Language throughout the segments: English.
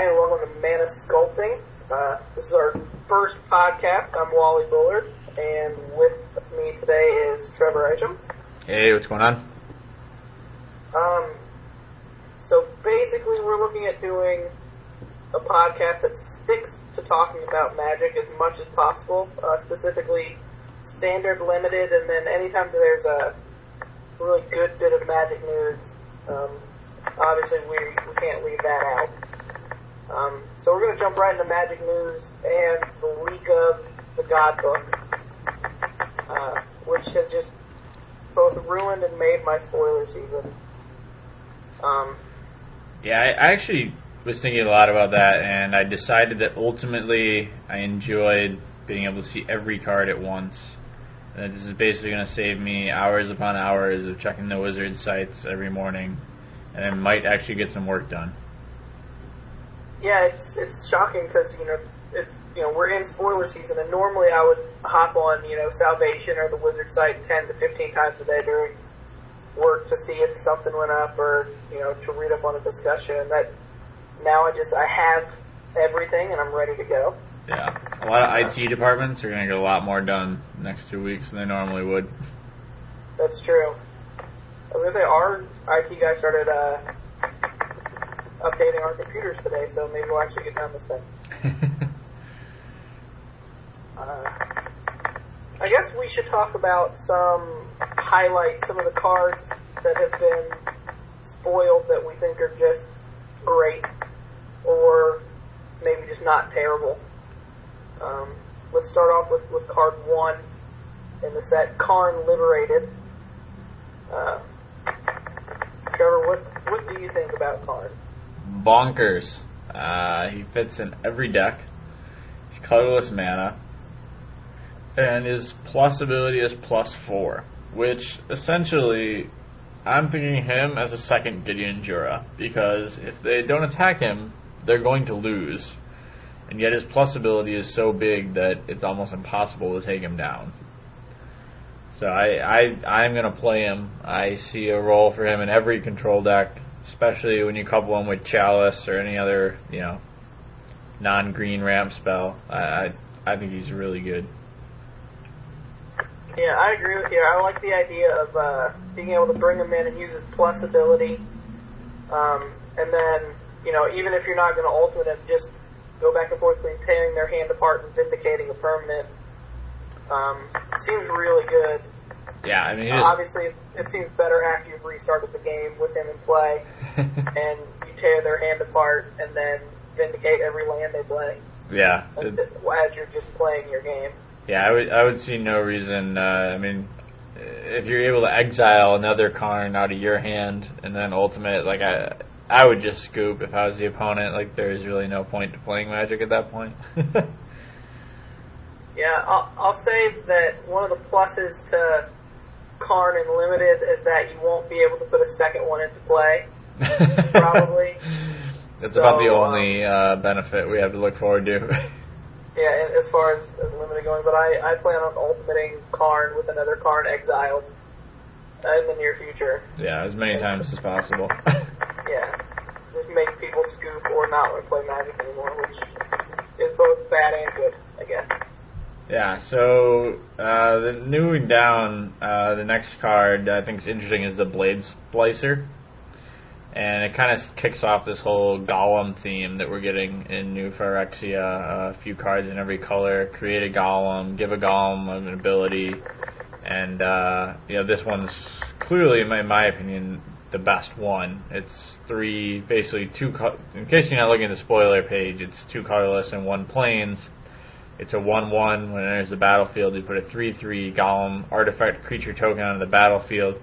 Hi, and welcome to Mana Sculpting. Uh, this is our first podcast. I'm Wally Bullard, and with me today is Trevor Isham. Hey, what's going on? Um, so basically, we're looking at doing a podcast that sticks to talking about Magic as much as possible, uh, specifically standard, limited, and then anytime there's a really good bit of Magic news, um, obviously we, we can't leave that out. Um, so we're going to jump right into Magic news and the leak of the God Book, uh, which has just both ruined and made my spoiler season. Um, Yeah, I, actually was thinking a lot about that, and I decided that ultimately I enjoyed being able to see every card at once. And this is basically going to save me hours upon hours of checking the wizard sites every morning, and I might actually get some work done. Yeah, it's it's shocking because you know it's you know we're in spoiler season, and normally I would hop on you know Salvation or the Wizard site ten to fifteen times a day during work to see if something went up or you know to read up on a discussion. And that now I just I have everything and I'm ready to go. Yeah, a lot of IT departments are going to get a lot more done next two weeks than they normally would. That's true. I was gonna say our IT guy started uh, updating our computers today, so maybe we'll actually get done this thing. Uh, I guess we should talk about some highlights, some of the cards that have been spoiled that we think are just great, or maybe just not terrible. Um, let's start off with, with card one in the set, Karn Liberated. Uh, Trevor, what what do you think about Karn? Bonkers. Uh, he fits in every deck. He's colorless mana. And his plus ability is plus four, which essentially I'm thinking him as a second Gideon Jura, because if they don't attack him, they're going to lose. And yet his plus ability is so big that it's almost impossible to take him down. So I, I I'm gonna play him. I see a role for him in every control deck, especially when you couple him with Chalice or any other, you know, non-green ramp spell. I I, I think he's really good. Yeah, I agree with you. I like the idea of uh, being able to bring him in and use his plus ability. Um, and then, you know, even if you're not going to ultimate him, just go back and forth between tearing their hand apart and vindicating a permanent. Um, seems really good. Yeah, I mean, Uh, obviously, it seems better after you've restarted the game with him in play, and you tear their hand apart and then vindicate every land they play yeah, it- as you're just playing your game. yeah. I would I would see no reason. Uh, I mean, if you're able to exile another Karn out of your hand and then ultimate, like I. I would just scoop if I was the opponent. Like, there's really no point to playing Magic at that point. Yeah, I'll, I'll say that one of the pluses to Karn and Limited is that you won't be able to put a second one into play. Probably. That's So, about the um, only uh, benefit we have to look forward to. Yeah, as far as, as Limited going, but I, I plan on ultimating Karn with another Karn exiled in the near future. yeah, as many times as possible. Yeah, just make people scoop or not want to play Magic anymore, which is both bad and good, I guess. Yeah, so uh, the moving down, uh, the next card I think is interesting is the Blade Splicer. And it kind of kicks off this whole Golem theme that we're getting in New Phyrexia. A few cards in every color. Create a Golem, give a Golem an ability. And, uh, you know, this one's clearly, in my, in my opinion, the best one. It's three, basically two, co- in case you're not looking at the spoiler page, it's two colorless and one plains. It's a 1-1. When it enters the battlefield, you put a 3-3 Golem artifact creature token onto the battlefield,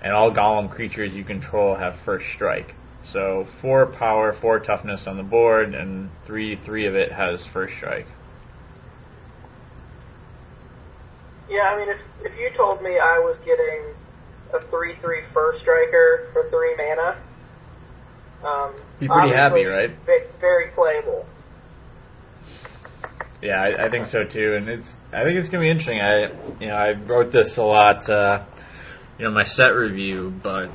and all Golem creatures you control have first strike. So 4 power, 4 toughness on the board, and 3 3 of it has first strike. Yeah, I mean, if if you told me I was getting a three three first striker for three mana, um, Be pretty happy, right? ve- Very playable. Yeah, I, I think so too, and it's I think it's gonna be interesting. I you know I wrote this a lot, uh, you know, my set review, but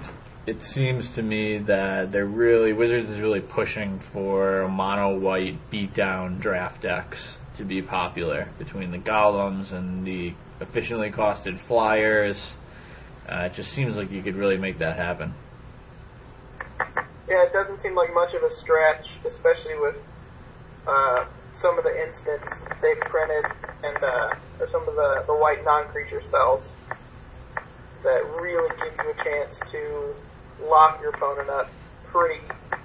it seems to me that they're really Wizards is really pushing for mono white beatdown draft decks to be popular between the golems and the efficiently costed flyers. Uh, it just seems like you could really make that happen. Yeah, it doesn't seem like much of a stretch, especially with uh, some of the instants they've printed and uh, or some of the, the white non-creature spells that really give you a chance to lock your opponent up pretty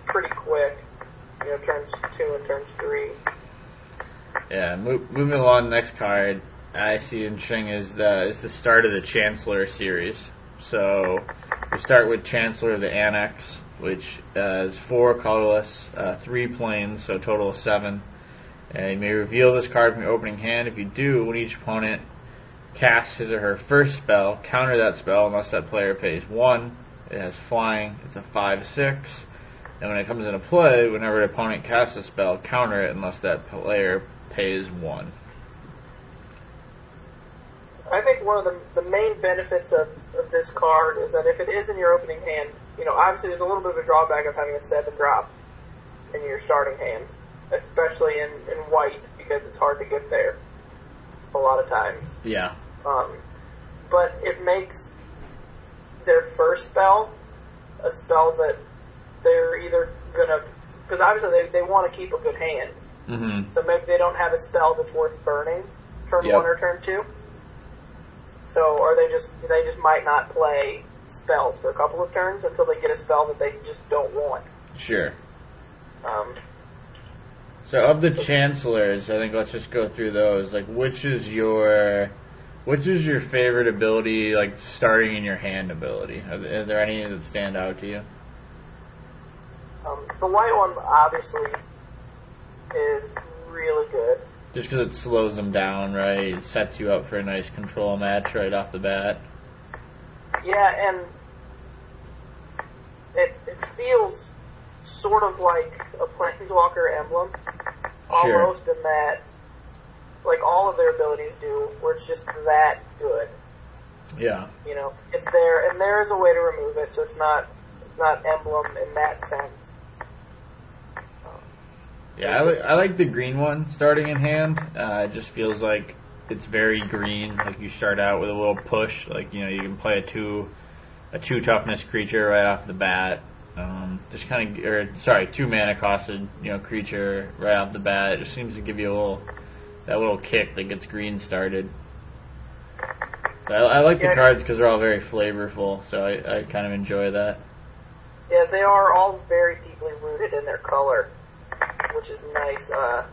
pretty quick. You know, turns two and turns three. Yeah, mo- moving along, next card I see interesting is the is the start of the Chancellor series. So we start with Chancellor of the Annex, which uh, is four colorless, uh, three plains, so a total of seven. And you may reveal this card from your opening hand. If you do, when each opponent casts his or her first spell, counter that spell unless that player pays one. It has flying. It's a five six. And when it comes into play, whenever an opponent casts a spell, counter it unless that player pays one. I think one of the, the main benefits of, of this card is that if it is in your opening hand, you know, obviously there's a little bit of a drawback of having a seven drop in your starting hand, especially in, in white because it's hard to get there a lot of times. Yeah. Um, but it makes their first spell a spell that they're either gonna, because obviously they, they want to keep a good hand. Mm-hmm. So maybe they don't have a spell that's worth burning turn Yep. one or turn two. So, or they just they just might not play spells for a couple of turns until they get a spell that they just don't want. Sure. Um, So of the chancellors, I think let's just go through those. Like, which is your, which is your favorite ability? Like starting in your hand ability. Are there, are there any that stand out to you? um, the white one obviously is really good. Just because it slows them down, right? It sets you up for a nice control match right off the bat. Yeah, and it it feels sort of like a Planeswalker emblem, Sure. almost in that, like all of their abilities do, where it's just that good. Yeah. You know, it's there, and there is a way to remove it, so it's not it's not emblem in that sense. Yeah, I, li- I like the green one starting in hand. Uh, it just feels like it's very green. Like you start out with a little push. Like you know you can play a two, a two toughness creature right off the bat. Um, just kind of, or sorry, two mana costed you know creature right off the bat. It just seems to give you a little that little kick that gets green started. So I, I like the cards because they're all very flavorful. So I, I kind of enjoy that. Yeah, they are all very deeply rooted in their color, which is nice. Uh,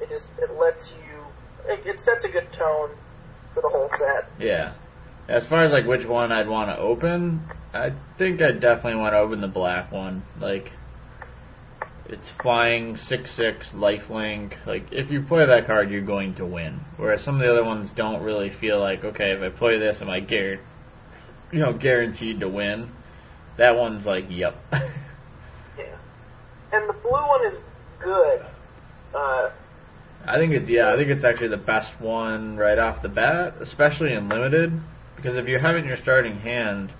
it just it lets you it, it sets a good tone for the whole set. Yeah. As far as like which one I'd want to open, I think I'd definitely want to open the black one. Like, it's flying six six lifelink. Like, if you play that card, you're going to win. Whereas some of the other ones don't really feel like, okay, if I play this, am I guaranteed, you know, guaranteed to win? That one's like, yep. Yeah, and the blue one is good. Uh, I think it's yeah, I think it's actually the best one right off the bat, especially in limited. Because if you have it in your starting hand,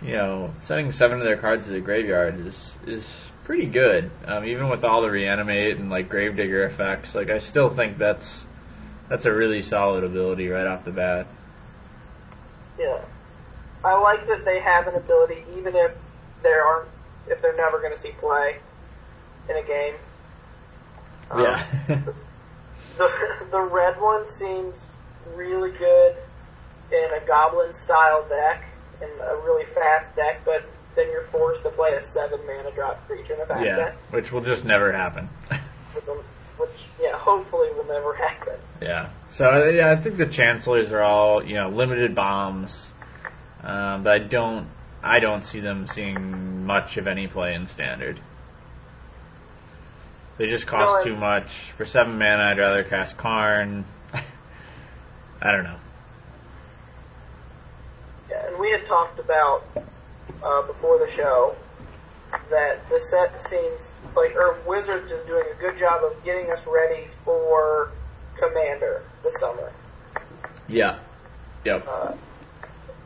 you know, sending seven of their cards to the graveyard is is pretty good. Um, even with all the reanimate and like gravedigger effects, like I still think that's that's a really solid ability right off the bat. yeah, I like that they have an ability, even if there aren't if they're never going to see play in a game. Um, yeah. The the red one seems really good in a goblin style deck, in a really fast deck, but then you're forced to play a seven mana drop creature in a fast yeah, deck, which will just never happen. which, which yeah, hopefully will never happen. Yeah. So uh, yeah, I think the chancellors are all you know limited bombs, um, but I don't I don't see them seeing much of any play in standard. They just cost No, too much for seven mana. I'd rather cast Karn. I don't know. Yeah, and we had talked about uh, before the show that the set seems like, or Wizards is doing a good job of getting us ready for Commander this summer. Yeah. Yep. Uh,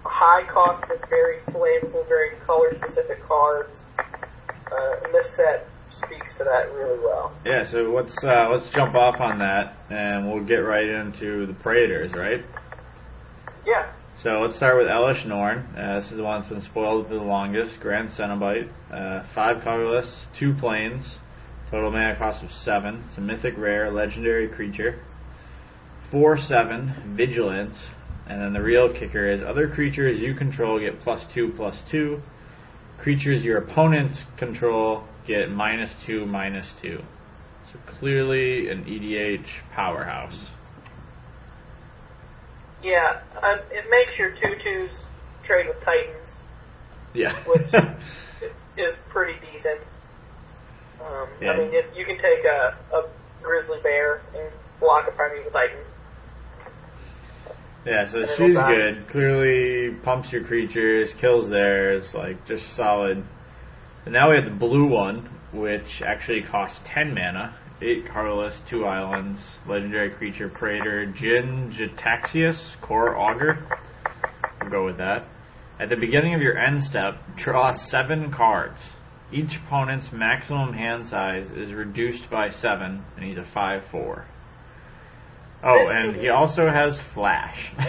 high cost but very flavorful, very color specific cards. Uh, and this set speaks to that really well. Yeah, so let's uh, let's jump off on that, and we'll get right into the Praetors, right? Yeah. So let's start with Elesh Norn. Uh, this is the one that's been spoiled for the longest. Grand Cenobite, uh, five colorless, two plains, total mana cost of seven. It's a mythic rare, legendary creature. Four seven vigilance, and then the real kicker is other creatures you control get plus two plus two. Creatures your opponents control get minus two minus two. So clearly an EDH powerhouse. Yeah, um, it makes your tutus trade with Titans, Yeah. which is pretty decent. Um, Yeah. I mean, if you can take a, a grizzly bear and block a primeval Titan. Yeah, so she's good. Clearly pumps your creatures, kills theirs, like just solid. And now we have the blue one, which actually costs 10 mana, 8 colorless, 2 islands, legendary creature Praetor, Jin-Gitaxias, Core Augur. We'll go with that. At the beginning of your end step, draw 7 cards. Each opponent's maximum hand size is reduced by 7, and he's a 5-4. Oh, and he also has Flash.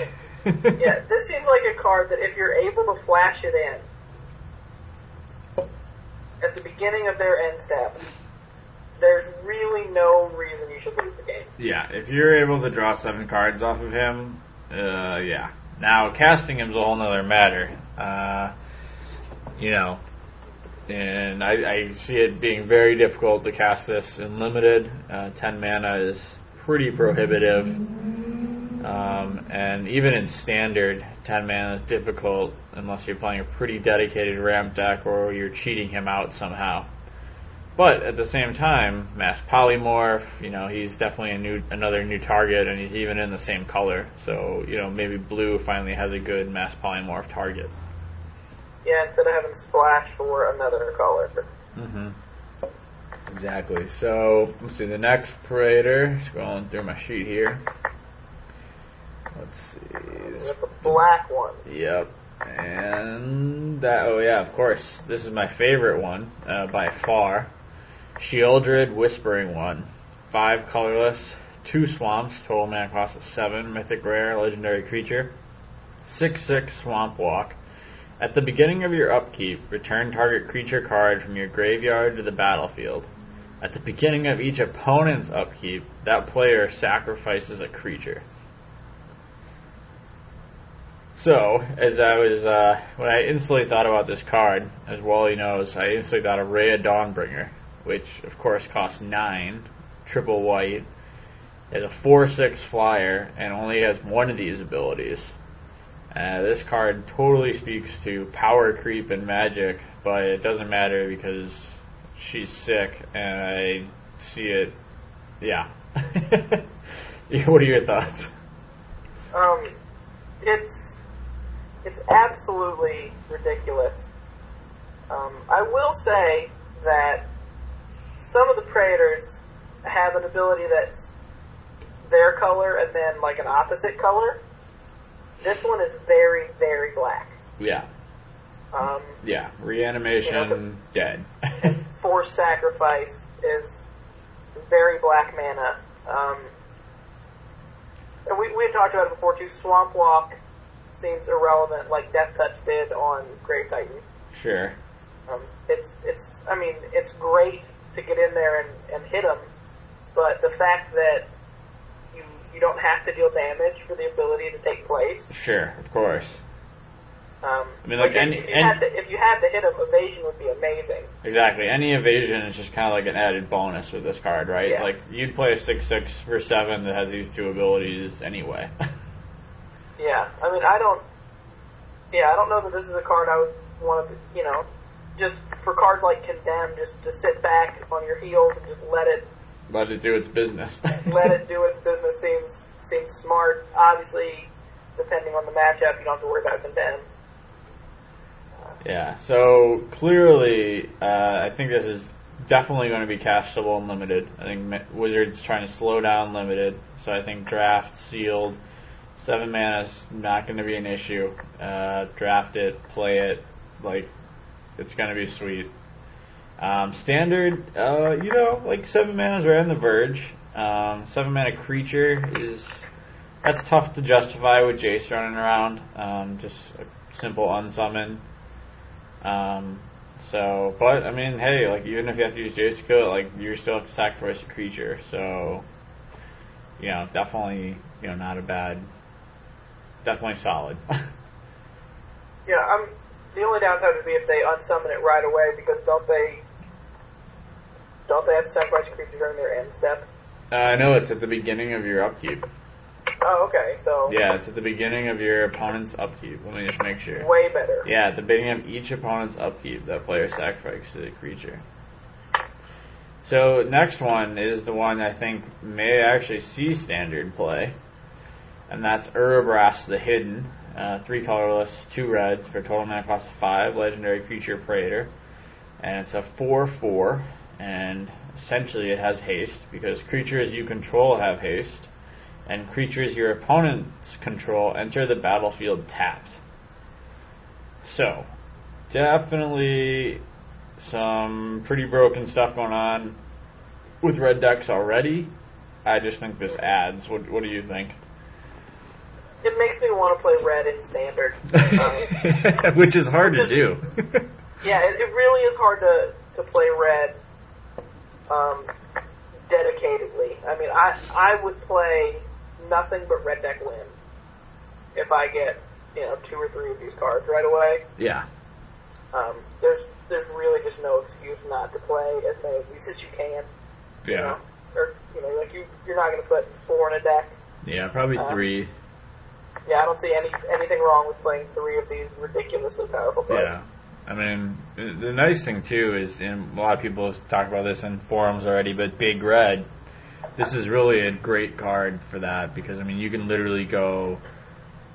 Yeah, this seems like a card that if you're able to flash it in at the beginning of their end step, there's really no reason you should lose the game. Yeah, if you're able to draw seven cards off of him, uh, yeah. Now, casting him's a whole nother matter. Uh, you know, and I, I see it being very difficult to cast this in limited. Uh, 10 mana is pretty prohibitive. Um, and even in standard, 10 mana is difficult unless you're playing a pretty dedicated ramp deck or you're cheating him out somehow. But at the same time, mass polymorph, you know, he's definitely a new, another new target, and he's even in the same color. So, you know, maybe blue finally has a good mass polymorph target. Yeah, instead of having splash for another color. Mm-hmm. Exactly. So let's do the next Praetor. Scrolling through my sheet here. Let's see. the black one. Yep. And that, oh yeah, of course. This is my favorite one, uh, by far. Sheoldred Whispering One. Five colorless, two swamps, total mana cost of seven, mythic rare, legendary creature. Six six swamp walk. At the beginning of your upkeep, return target creature card from your graveyard to the battlefield. At the beginning of each opponent's upkeep, that player sacrifices a creature. So, as I was, uh, when I instantly thought about this card, as Wally knows, I instantly thought of Reya Dawnbringer, which of course costs nine, triple white, has a 4-6 flyer, and only has one of these abilities. Uh, this card totally speaks to power creep and magic, but it doesn't matter because she's sick, and I see it, yeah. what are your thoughts? Um, it's it's absolutely ridiculous. Um, I will say that some of the Praetors have an ability that's their color and then like an opposite color. This one is very, very black. Yeah, Um, yeah, reanimation, dead. forced sacrifice is very black mana. Um, and we, we had talked about it before too. Swamp Walk seems irrelevant, like Death Touch did on Grave Titan. sure. Um, it's it's I mean it's great to get in there and, and hit them, but the fact that you you don't have to deal damage for the ability to take place. Sure, of course. Um, I mean, like, if- any- if, you any- had to, if you had to hit them, evasion would be amazing. Exactly. Any evasion is just kind of like an added bonus with this card, right? Yeah. Like you'd play a six six for seven that has these two abilities anyway. Yeah, I mean, I don't. Yeah, I don't know that this is a card I would want to, you know, just for cards like Condemn, just to sit back on your heels and just let it Let it do its business. let it do its business seems seems smart. Obviously, depending on the matchup, you don't have to worry about Condemn. Yeah. So clearly, uh, I think this is definitely going to be castable and limited. I think Wizards trying to slow down limited. So I think draft sealed. Seven mana is not going to be an issue. Uh, draft it, play it, like it's going to be sweet. Um, standard, uh, you know, like seven mana's right on the verge. Um, seven mana creature is that's tough to justify with Jace running around. Um, just a simple unsummon. Um, so, but I mean, hey, like even if you have to use Jace to kill it, like you still have to sacrifice a creature. So, you know, definitely, you know, not a bad, definitely solid. Yeah, I'm. The only downside would be if they unsummon it right away because don't they? Don't they have to sacrifice a creature during their end step? uh, I know it's at the beginning of your upkeep. Oh, okay. So Yeah, it's at the beginning of your opponent's upkeep. Let me just make sure. way better. Yeah, at the beginning of each opponent's upkeep, that player sacrifices a creature. So next one is the one I think may actually see standard play, and that's Urabrask the Hidden. Uh, three colorless, two reds for total mana cost five, legendary creature Praetor, and it's a four-four, and essentially it has haste because creatures you control have haste, and creatures your opponents control enter the battlefield tapped. So, definitely some pretty broken stuff going on with red decks already. I just think this adds. What, what do you think? It makes me want to play red in standard. Um, Which is hard to do. yeah, it, it really is hard to to play red um, dedicatedly. I mean, I I would play nothing but red deck wins if I get you know two or three of these cards right away. yeah. Um, there's there's really just no excuse not to play as many of these as you can. You Yeah. know? Or you know, like you you're not going to put four in a deck. Yeah, probably Uh, three. Yeah, I don't see any anything wrong with playing three of these ridiculously powerful cards. Yeah. I mean, the nice thing too is, and a lot of people talk about this in forums already, but Big Red, this is really a great card for that because I mean, you can literally go,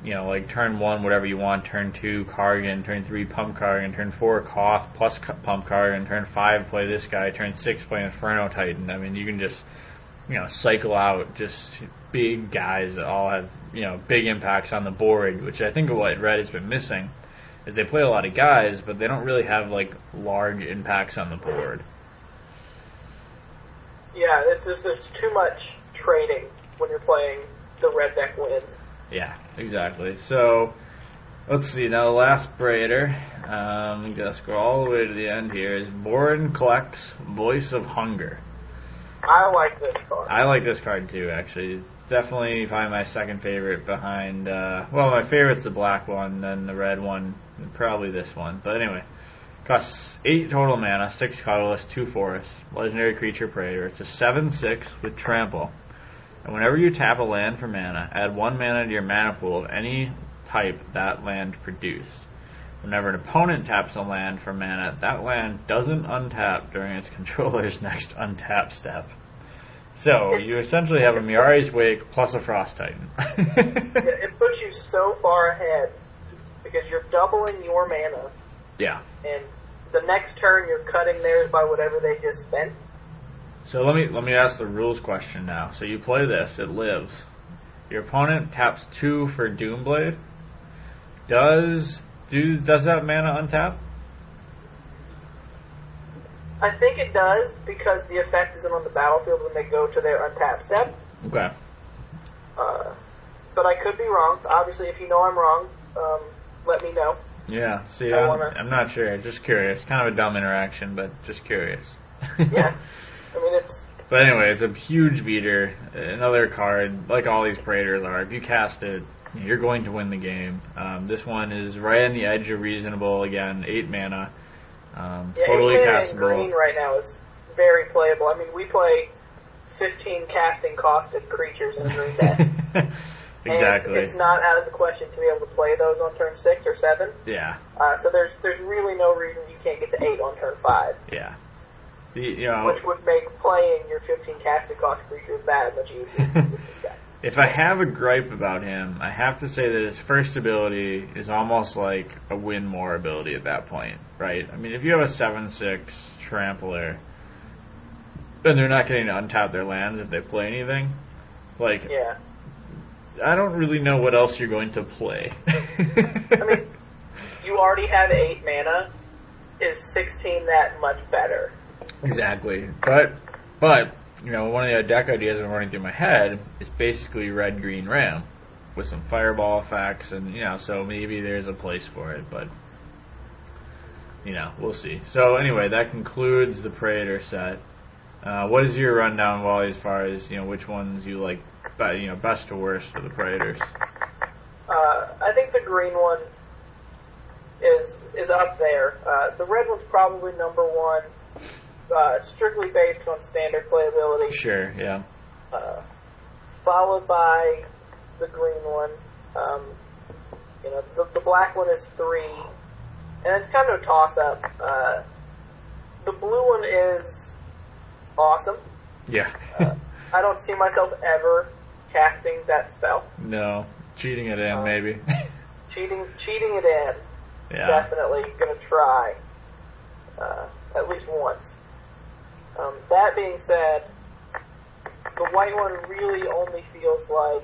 you know, like turn one, whatever you want, turn two, Cargan, turn three, Pump Cargan, turn four, Koth, plus Pump Cargan, turn five, play this guy, turn six, play Inferno Titan. I mean, you can just, you know, cycle out just big guys that all have, you know, big impacts on the board, which I think what Red has been missing is they play a lot of guys, but they don't really have like large impacts on the board. Yeah, it's just there's too much trading when you're playing the red deck wins. Yeah, exactly. So let's see. Now the last Praetor, um, I'm gonna scroll all the way to the end here. Is Vorinclex Voice of Hunger. I like this card. I like this card too. Actually, definitely probably my second favorite behind. Uh, well, my favorite's the black one, then the red one, probably this one. But anyway, costs eight total mana, six colorless, two forests, legendary creature praetor. It's a seven-six with trample, and whenever you tap a land for mana, add one mana to your mana pool of any type that land produced. Whenever an opponent taps a land for mana, that land doesn't untap during its controller's next untap step. So you essentially have a Mirari's Wake plus a Frost Titan. Yeah, it puts you so far ahead because you're doubling your mana, yeah. and the next turn you're cutting theirs by whatever they just spent. So let me let me ask the rules question now. So you play this, it lives. Your opponent taps two for Doomblade. Does do does that mana untap? I think it does because the effect isn't on the battlefield when they go to their untap step. Okay. Uh, but I could be wrong. Obviously, if you know I'm wrong, um, let me know. Yeah. See, I'm, wanna- I'm not sure. Just curious. Kind of a dumb interaction, but just curious. Yeah. I mean, it's But anyway, it's a huge beater. Another card, like all these Praetors are. If you cast it, you're going to win the game. Um, this one is right on the edge of reasonable. Again, eight mana. Um, yeah, totally in green right now is very playable. I mean, we play 15 casting costed creatures in green deck. exactly. And it's not out of the question to be able to play those on turn six or seven. Yeah, Uh, so there's there's really no reason you can't get to eight on turn five, yeah. The, you know, which would make playing your 15 casting cost creatures that much easier with this guy. If I have a gripe about him, I have to say that his first ability is almost like a win more ability at that point, right? I mean, if you have a 7-6 trampler, and they're not getting to untap their lands if they play anything, like, Yeah, I don't really know what else you're going to play. I mean, you already have eight mana. Is sixteen that much better? exactly. But but you know, one of the deck ideas I'm running through my head is basically red green ram with some fireball effects, and you know, so maybe there's a place for it, but you know, we'll see. So anyway, that concludes the Praetor set. Uh, what is your rundown, Wally, as far as you know, which ones you like, be, you know, best to worst for the Praetors? Uh, I think the green one is is up there. Uh, the red one's probably number one, uh, strictly based on standard playability. Sure, yeah. Uh, followed by the green one. Um, you know, the, the black one is three, and it's kind of a toss up. Uh, the blue one is awesome. Yeah. Uh, I don't see myself ever casting that spell. no, cheating it in Uh, maybe. Cheating, cheating it in. yeah. Definitely gonna try. Uh, at least once. Um, that being said, the white one really only feels like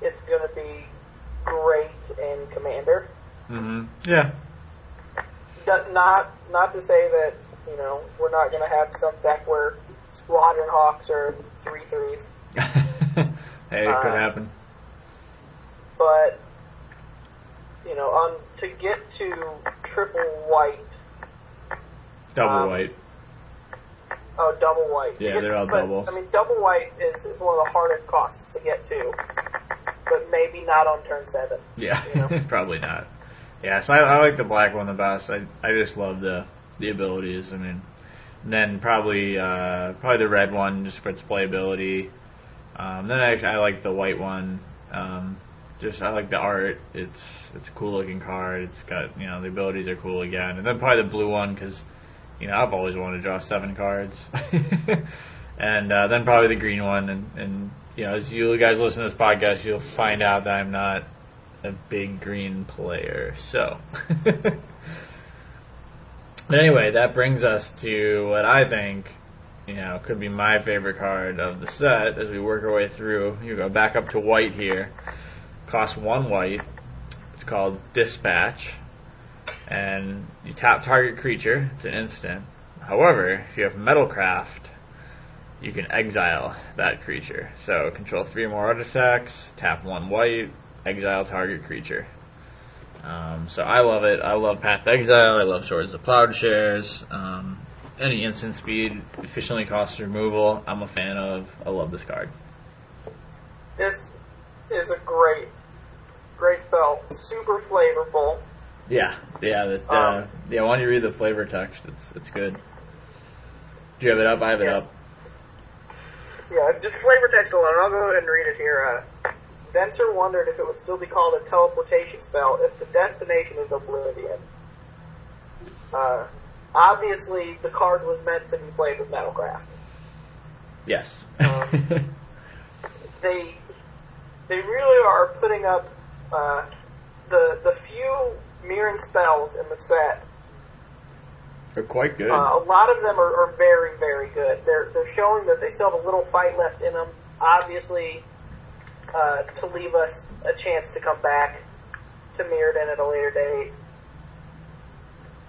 it's gonna be great in Commander. Mm-hmm. Yeah. Not, not to say that, you know, we're not gonna have some deck where Squadron Hawks are three threes, hey, it could Uh, happen. but, you know, on, to get to triple white, Double um, white. Oh, double white. Yeah, they're all but, doubles. I mean, double white is, is one of the hardest costs to get to, but maybe not on turn seven. Yeah, you know? probably not. Yeah, so I, I like the black one the best. I I just love the the abilities. I mean, and then probably uh, probably the red one just for its playability. Um, then I, I like the white one. Um, just I like the art. It's it's a cool looking card. It's got you know the abilities are cool again. And then probably the blue one because you know I've always wanted to draw seven cards. and uh, then probably the green one. And and you know as you guys listen to this podcast, you'll find out that I'm not a big green player. So. But anyway, that brings us to what I think, you know, could be my favorite card of the set as we work our way through. You go back up to white here. Costs one white. It's called Dispatch. And you tap target creature. It's an instant. However, if you have Metalcraft, you can exile that creature. So control three more artifacts, tap one white, exile target creature. Um, so I love it. I love Path Exile. I love Swords of Plowshares. Um, any instant speed efficiently cost removal. I'm a fan of. I love this card. This is a great, great spell. Super flavorful. Yeah, yeah, the, uh, Um, yeah. Why don't you read the flavor text? It's it's good. Do you have it up? I have it up. Yeah, just flavor text alone. I'll go ahead and read it here. Uh, Venser wondered if it would still be called a teleportation spell if the destination is Oblivion. Uh, obviously, the card was meant to be played with Metalcraft. Yes. Um, they they really are putting up uh, the the few Mirran spells in the set. They're quite good. Uh, a lot of them are, are very very good. They're they're showing that they still have a little fight left in them. Obviously, uh, to leave us a chance to come back to Mirrodin at a later date.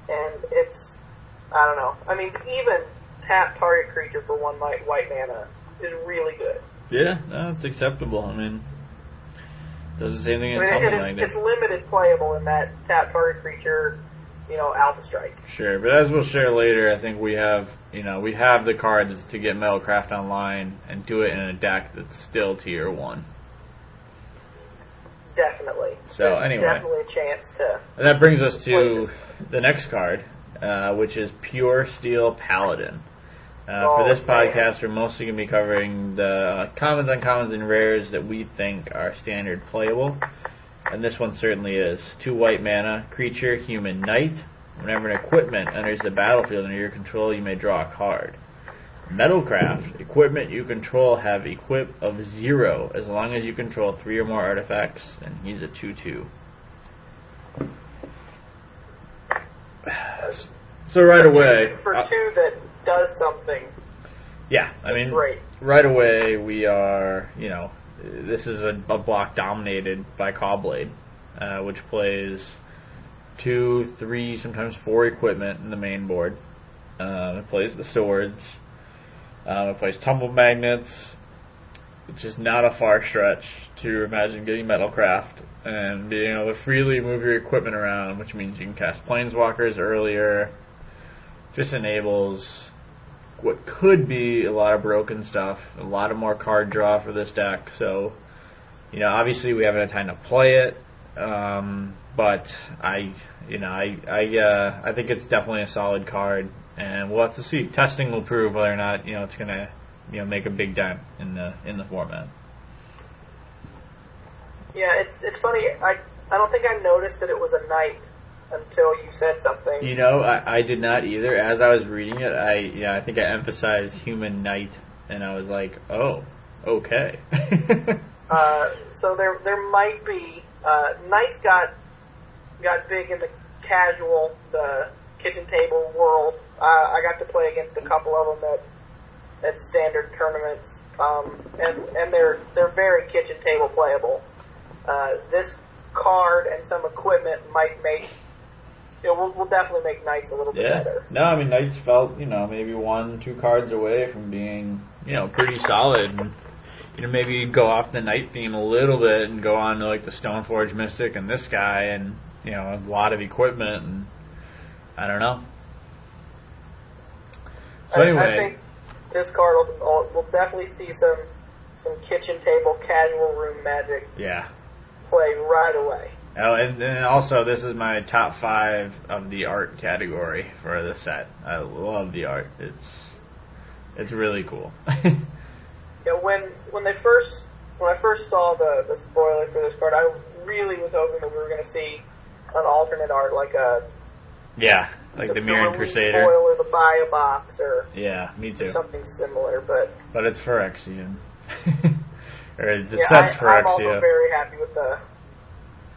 And it's I don't know. I mean, even tap target creature for one white white mana is really good. yeah, that's acceptable. I mean, does the same thing I mean, it something is, it's limited playable in that tap target creature, you know, Alpha Strike. Sure, but as we'll share later, I think we have, you know, we have the cards to get Metalcraft online and do it in a deck that's still tier one. Definitely. So, There's anyway. definitely a chance to. And that brings us to the next card, uh, which is Pure Steel Paladin. Uh, for this podcast, we're mostly going to be covering the uh, commons, uncommons, and rares that we think are standard playable. And this one certainly is. Two white mana, creature, human, knight. Whenever an equipment enters the battlefield under your control, you may draw a card. Metalcraft, equipment you control have equip of zero as long as you control three or more artifacts, and he's a 2-2. So right away, For uh, two that does something yeah, I mean, great. right away we are, you know, this is a, a block dominated by Caw-Blade, uh, which plays two, three, sometimes four equipment in the main board. Uh, it plays the swords. Um, it plays tumble magnets, which is not a far stretch to imagine getting Metalcraft and being able to freely move your equipment around, which means you can cast Planeswalkers earlier. Just enables what could be a lot of broken stuff, a lot of more card draw for this deck. So, you know, obviously we haven't had time to play it, um, but I, you know, I, I, uh, I think it's definitely a solid card, and we'll have to see. Testing will prove whether or not you know it's gonna, you know, make a big dent in the in the format. Yeah, it's it's funny. I I don't think I noticed that it was a knight until you said something. You know, I, I did not either. As I was reading it, I yeah, I think I emphasized human knight, and I was like, oh, okay. uh, so there there might be uh, knights got got big in the casual the kitchen table world. Uh, I got to play against a couple of them at at standard tournaments, um, and and they're they're very kitchen table playable. Uh, this card and some equipment might make it will, will definitely make Knights a little bit yeah. better. No, I mean Knights felt you know maybe one two cards away from being you know pretty solid. And, you know maybe go off the Knight theme a little bit and go on to like the Stoneforge Mystic and this guy and you know a lot of equipment and I don't know. So I, anyway, I think this card will, will definitely see some some kitchen table casual room magic yeah. play right away. Oh, and, and also this is my top five of the art category for the set. I love the art. It's it's really cool. Yeah, when when they first when I first saw the the spoiler for this card, I really was hoping that we were going to see an alternate art like a yeah, like the, the Mirran Crusader. foil or the buy a box or Yeah, me too. something similar. But But it's Phyrexian. or the yeah, set's I, for I'm also very happy with the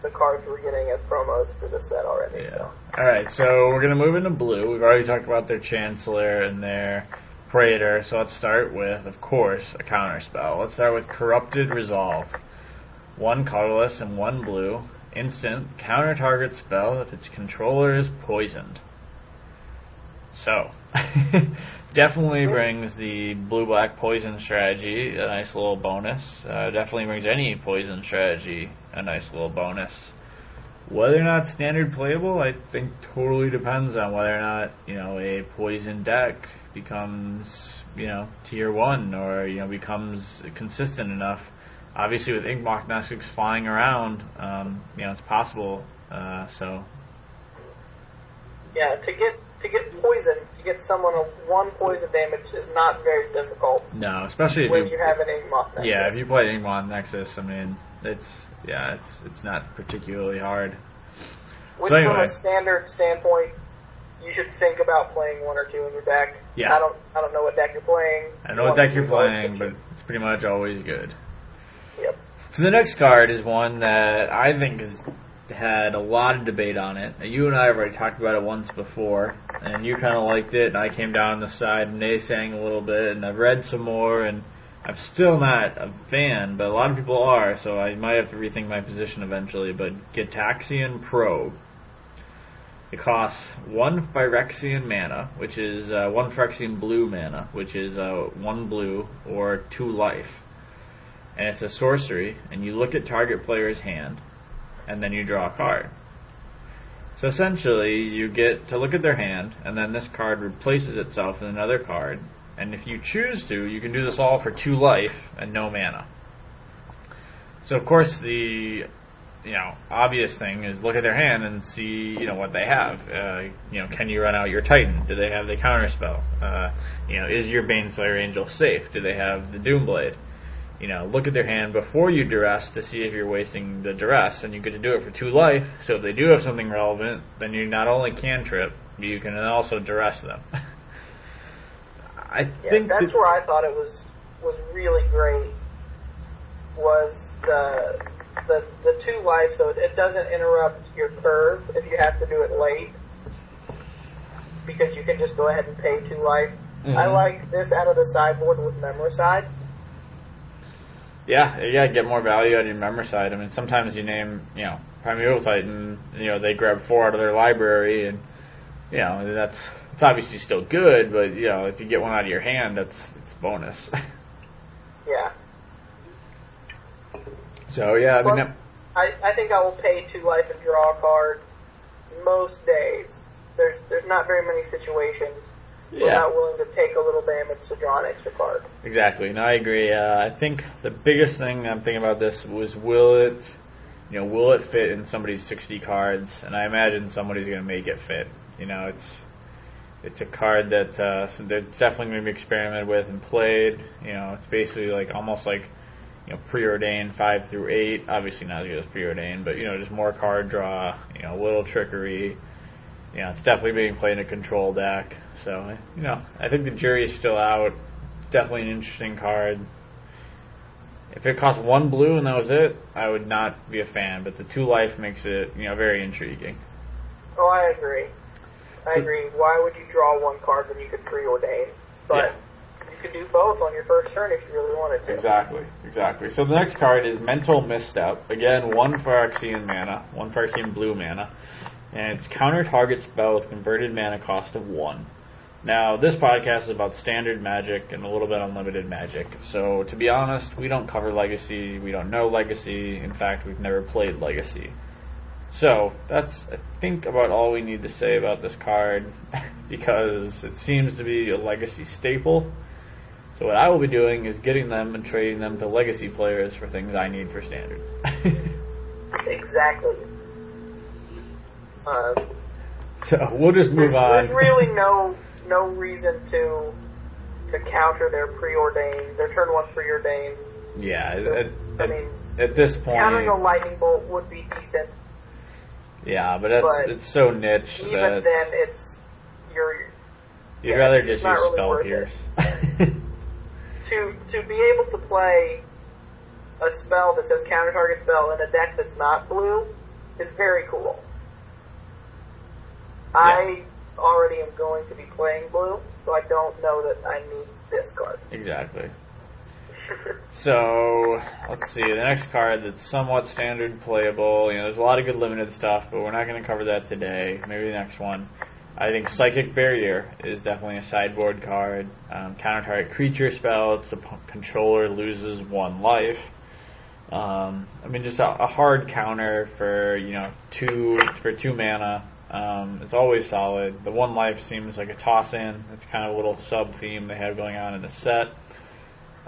the cards we're getting as promos for this set already. Yeah. So All right, so we're gonna move into blue. We've already talked about their Chancellor and their Praetor, so let's start with, of course, a counter spell. Let's start with Corrupted Resolve. One colorless and one blue. Instant counter target spell if its controller is poisoned. So, definitely brings the blue black poison strategy a nice little bonus. Uh, definitely brings any poison strategy a nice little bonus. Whether or not standard playable, I think totally depends on whether or not, you know, a poison deck becomes, you know, tier one or, you know, becomes consistent enough. Obviously with Inkmoth Mystics flying around, um, you know, it's possible, uh, so, yeah, to get to get poison, to get someone a one poison damage is not very difficult no, especially if when you, you have an Inkmoth Nexus. yeah, if you play Inkmoth Nexus, I mean, it's, yeah, it's, it's not particularly hard. Which, So anyway. from a standard standpoint, you should think about playing one or two in your deck. Yeah. I don't, I don't know what deck you're playing. I know what deck you're playing, but it's pretty much always good. Yep. So the next card is one that I think has had a lot of debate on it. You and I have already talked about it once before, and you kind of liked it, and I came down on the side and naysaying a little bit, and I've read some more, and I'm still not a fan, but a lot of people are, so I might have to rethink my position eventually. But Gitaxian Probe. It costs one Phyrexian mana, which is uh, one Phyrexian blue mana, which is uh, one blue or two life and it's a sorcery, and you look at target player's hand, and then you draw a card. So essentially, you get to look at their hand, and then this card replaces itself in another card, and if you choose to, you can do this all for two life and no mana. So of course the you know obvious thing is look at their hand and see you know what they have. Uh, you know, can you run out your Titan? Do they have the counter spell? Uh, you know, is your Baneslayer Angel safe? Do they have the Doomblade? You know, look at their hand before you duress to see if you're wasting the duress, and you get to do it for two life. So if they do have something relevant, then you not only can trip, but you can also duress them. I Yeah, think that's that- where I thought it was was really great. Was the the the two life, so it doesn't interrupt your curve if you have to do it late, because you can just go ahead and pay two life. I Mhm. like this out of the sideboard with Memoricide. Yeah, you gotta get more value out of your Memoricide. I mean, sometimes you name, you know, Primeval Titan, you know, they grab four out of their library, and you know, that's it's obviously still good, but you know, if you get one out of your hand, that's it's bonus. Yeah. so yeah, I mean, Plus, I, I think I will pay two life and draw a card most days. There's there's not very many situations yeah, not willing to take a little damage to draw an extra card. exactly. No, I agree. Uh, I think the biggest thing I'm thinking about this was will it, you know, will it fit in somebody's 60 cards? And I imagine somebody's gonna make it fit. You know, it's it's a card that uh, that's definitely going to be experimented with and played. You know, it's basically like almost like you know preordained five through eight. Obviously not as good as preordained, but you know just more card draw. You know, a little trickery. You know, it's definitely being played in a control deck. So you know, I think the jury is still out. It's definitely an interesting card. If it cost one blue and that was it, I would not be a fan. But the two life makes it you know very intriguing. Oh, I agree. I So- agree. Why would you draw one card when you could preordain? But you could do both on your first turn if you really wanted to. Exactly, exactly. So the next card is Mental Misstep. Again, one Phyrexian mana, one Phyrexian blue mana, and it's counter target spell with converted mana cost of one. Now, this podcast is about standard magic and a little bit unlimited magic. So, to be honest, we don't cover Legacy, we don't know Legacy. In fact, we've never played Legacy. So, that's, I think, about all we need to say about this card, because it seems to be a Legacy staple. So what I will be doing is getting them and trading them to legacy players for things I need for standard. Exactly. Uh, so we'll just move there's, on. there's really no no reason to to counter their preordained, their turn one preordained. yeah, at, I at, mean, at this point, countering a lightning bolt would be decent. yeah, but that's but it's so niche Even that then, it's you're you'd yeah, rather just use really spell pierce. to to be able to play a spell that says counter target spell in a deck that's not blue is very cool. I already am going to be playing blue, so I don't know that I need this card. exactly. So let's see the next card that's somewhat standard playable. You know, there's a lot of good limited stuff, but we're not going to cover that today. Maybe the next one. I think Psychic Barrier is definitely a sideboard card. Um, counter target creature spell. It's the p- controller loses one life. Um, I mean, just a, a hard counter for you know two for two mana. Um, it's always solid. The one life seems like a toss in. It's kind of a little sub theme they have going on in the set.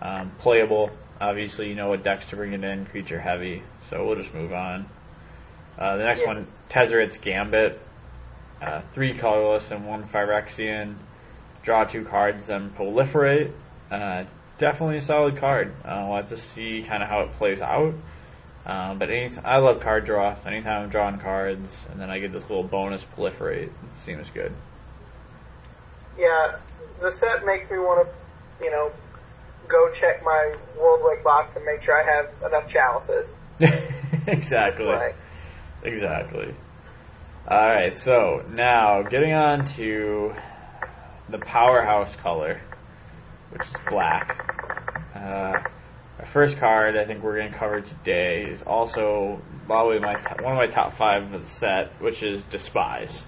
Um, playable. Obviously, you know what decks to bring it in. Creature heavy. So we'll just move on. Uh, the next Yeah. one, Tezzeret's Gambit. Uh, three colorless and one Phyrexian. Draw two cards, then proliferate. Uh, definitely a solid card. Uh, we'll have to see kind of how it plays out. Um, but any I love card draw. Anytime I'm drawing cards, and then I get this little bonus proliferate, it seems good. Yeah, the set makes me want to, you know, go check my Worldwake box and make sure I have enough chalices. exactly. Right. Exactly. Alright, so now getting on to the powerhouse color, which is black. Uh, first card I think we're going to cover today is also probably my one of my top five of the set, which is Despise.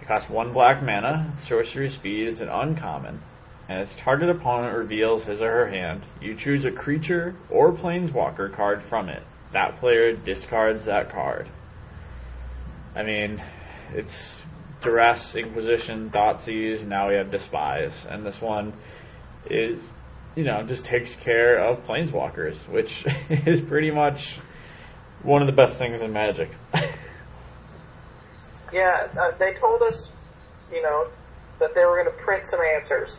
It costs one black mana, sorcery speed, it's an uncommon, and its target opponent reveals his or her hand. You choose a creature or planeswalker card from it. That player discards that card. I mean, it's Duress, Inquisition, Thoughtseize, now we have Despise, and this one is, you know, just takes care of Planeswalkers, which is pretty much one of the best things in Magic. Yeah, uh, they told us, you know, that they were going to print some answers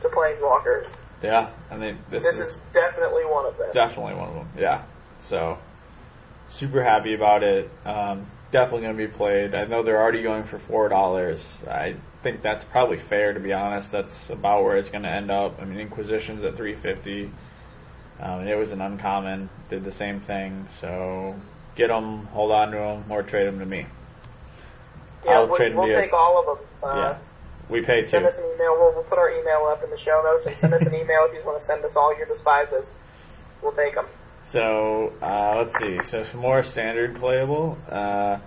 to Planeswalkers. yeah, mean, this, This is is definitely one of them. definitely one of them. Yeah, so super happy about it. Um, definitely going to be played. I know they're already going for four dollars. I think that's probably fair to be honest. That's about where it's going to end up. I mean, Inquisition's at three fifty. Um, and it was an uncommon. Did the same thing. So get them, hold on to them, or trade them to me. Yeah, I'll we'll, trade them we'll to you. take all of them. Uh, yeah, we pay too. Send us an email. We'll, we'll put our email up in the show notes and send us an email if you want to send us all your despises. we'll take them. So uh, let's see. So some more standard playable. A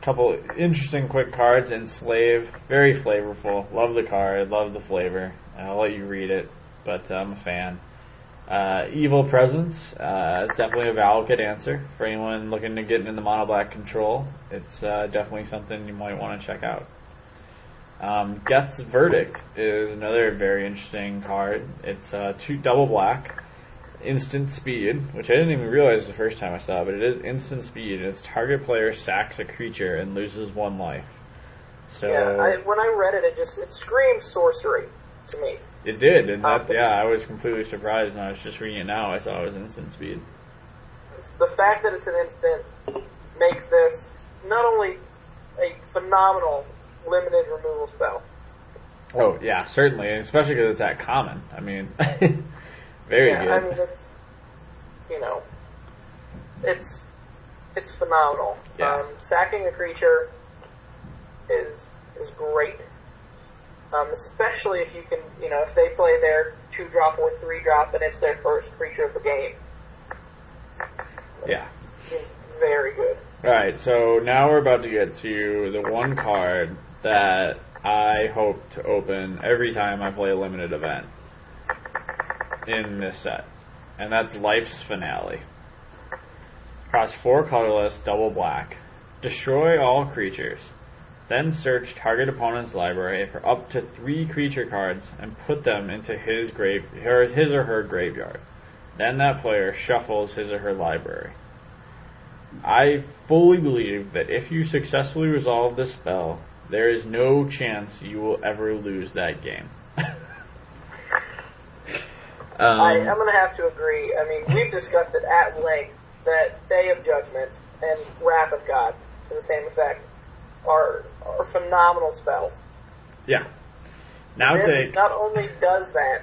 couple interesting quick cards. Enslave, very flavorful. Love the card. Love the flavor. I'll let you read it, but I'm a fan. Uh, Evil Presence. Uh, it's definitely a valid answer for anyone looking to get into the mono black control. It's uh, definitely something you might want to check out. Um, Geth's Verdict is another very interesting card. It's uh, two double black, instant speed, which I didn't even realize the first time I saw it, but it is instant speed. And its target player sacks a creature and loses one life. So Yeah, I, when I read it, it just it screams sorcery to me. it did, and that, um, yeah, I was completely surprised when I was just reading it now. I saw it was instant speed. The fact that it's an instant makes this not only a phenomenal limited removal spell, Oh yeah, certainly, and especially because it's at common. I mean, very yeah, good. I mean it's you know it's it's phenomenal. Yeah. Um, sacking a creature is is great. Um, especially if you can, you know, if they play their two drop or three drop and it's their first creature of the game. yeah. It's very good. Alright, so now we're about to get to the one card that I hope to open every time I play a limited event in this set. And that's Life's Finale. Cost four colorless, double black. Destroy all creatures. Then search target opponent's library for up to three creature cards and put them into his grave his or her graveyard. Then that player shuffles his or her library. I fully believe that if you successfully resolve this spell, there is no chance you will ever lose that game. Um, I, I'm going to have to agree. I mean, we've discussed it at length that Day of Judgment and Wrath of God, to the same effect, are are phenomenal spells. yeah. Now this take not only does that,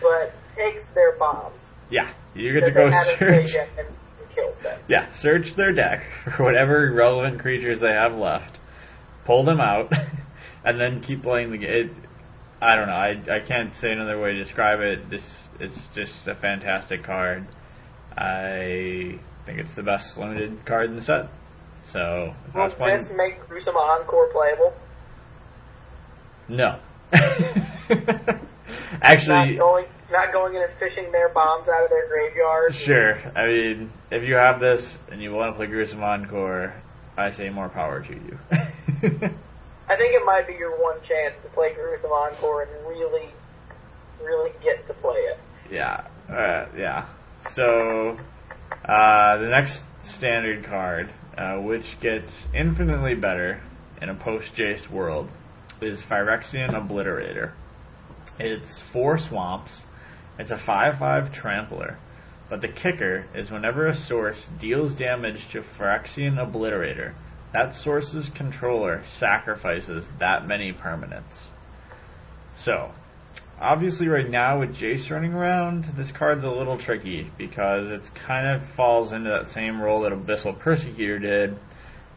but takes their bombs yeah. You get that to go search. and, and kills them. Yeah, search their deck for whatever relevant creatures they have left, pull them out, and then keep playing the game. I don't know. I I can't say another way to describe it. This it's just a fantastic card. I think it's the best limited card in the set. So if I Will was playing, this make Gruesome Encore playable? no. Actually, Not going, not going in and fishing their bombs out of their graveyard. Sure. I mean, if you have this and you want to play Gruesome Encore, I say more power to you. I think it might be your one chance to play Gruesome Encore and really, really get to play it. yeah. Uh, yeah. So, uh, the next standard card, uh, which gets infinitely better in a post-Jace world, is Phyrexian Obliterator. It's four swamps. It's a 5-5 trampler. But the kicker is whenever a source deals damage to Phyrexian Obliterator, that source's controller sacrifices that many permanents. So, obviously right now with Jace running around, this card's a little tricky because it kind of falls into that same role that Abyssal Persecutor did.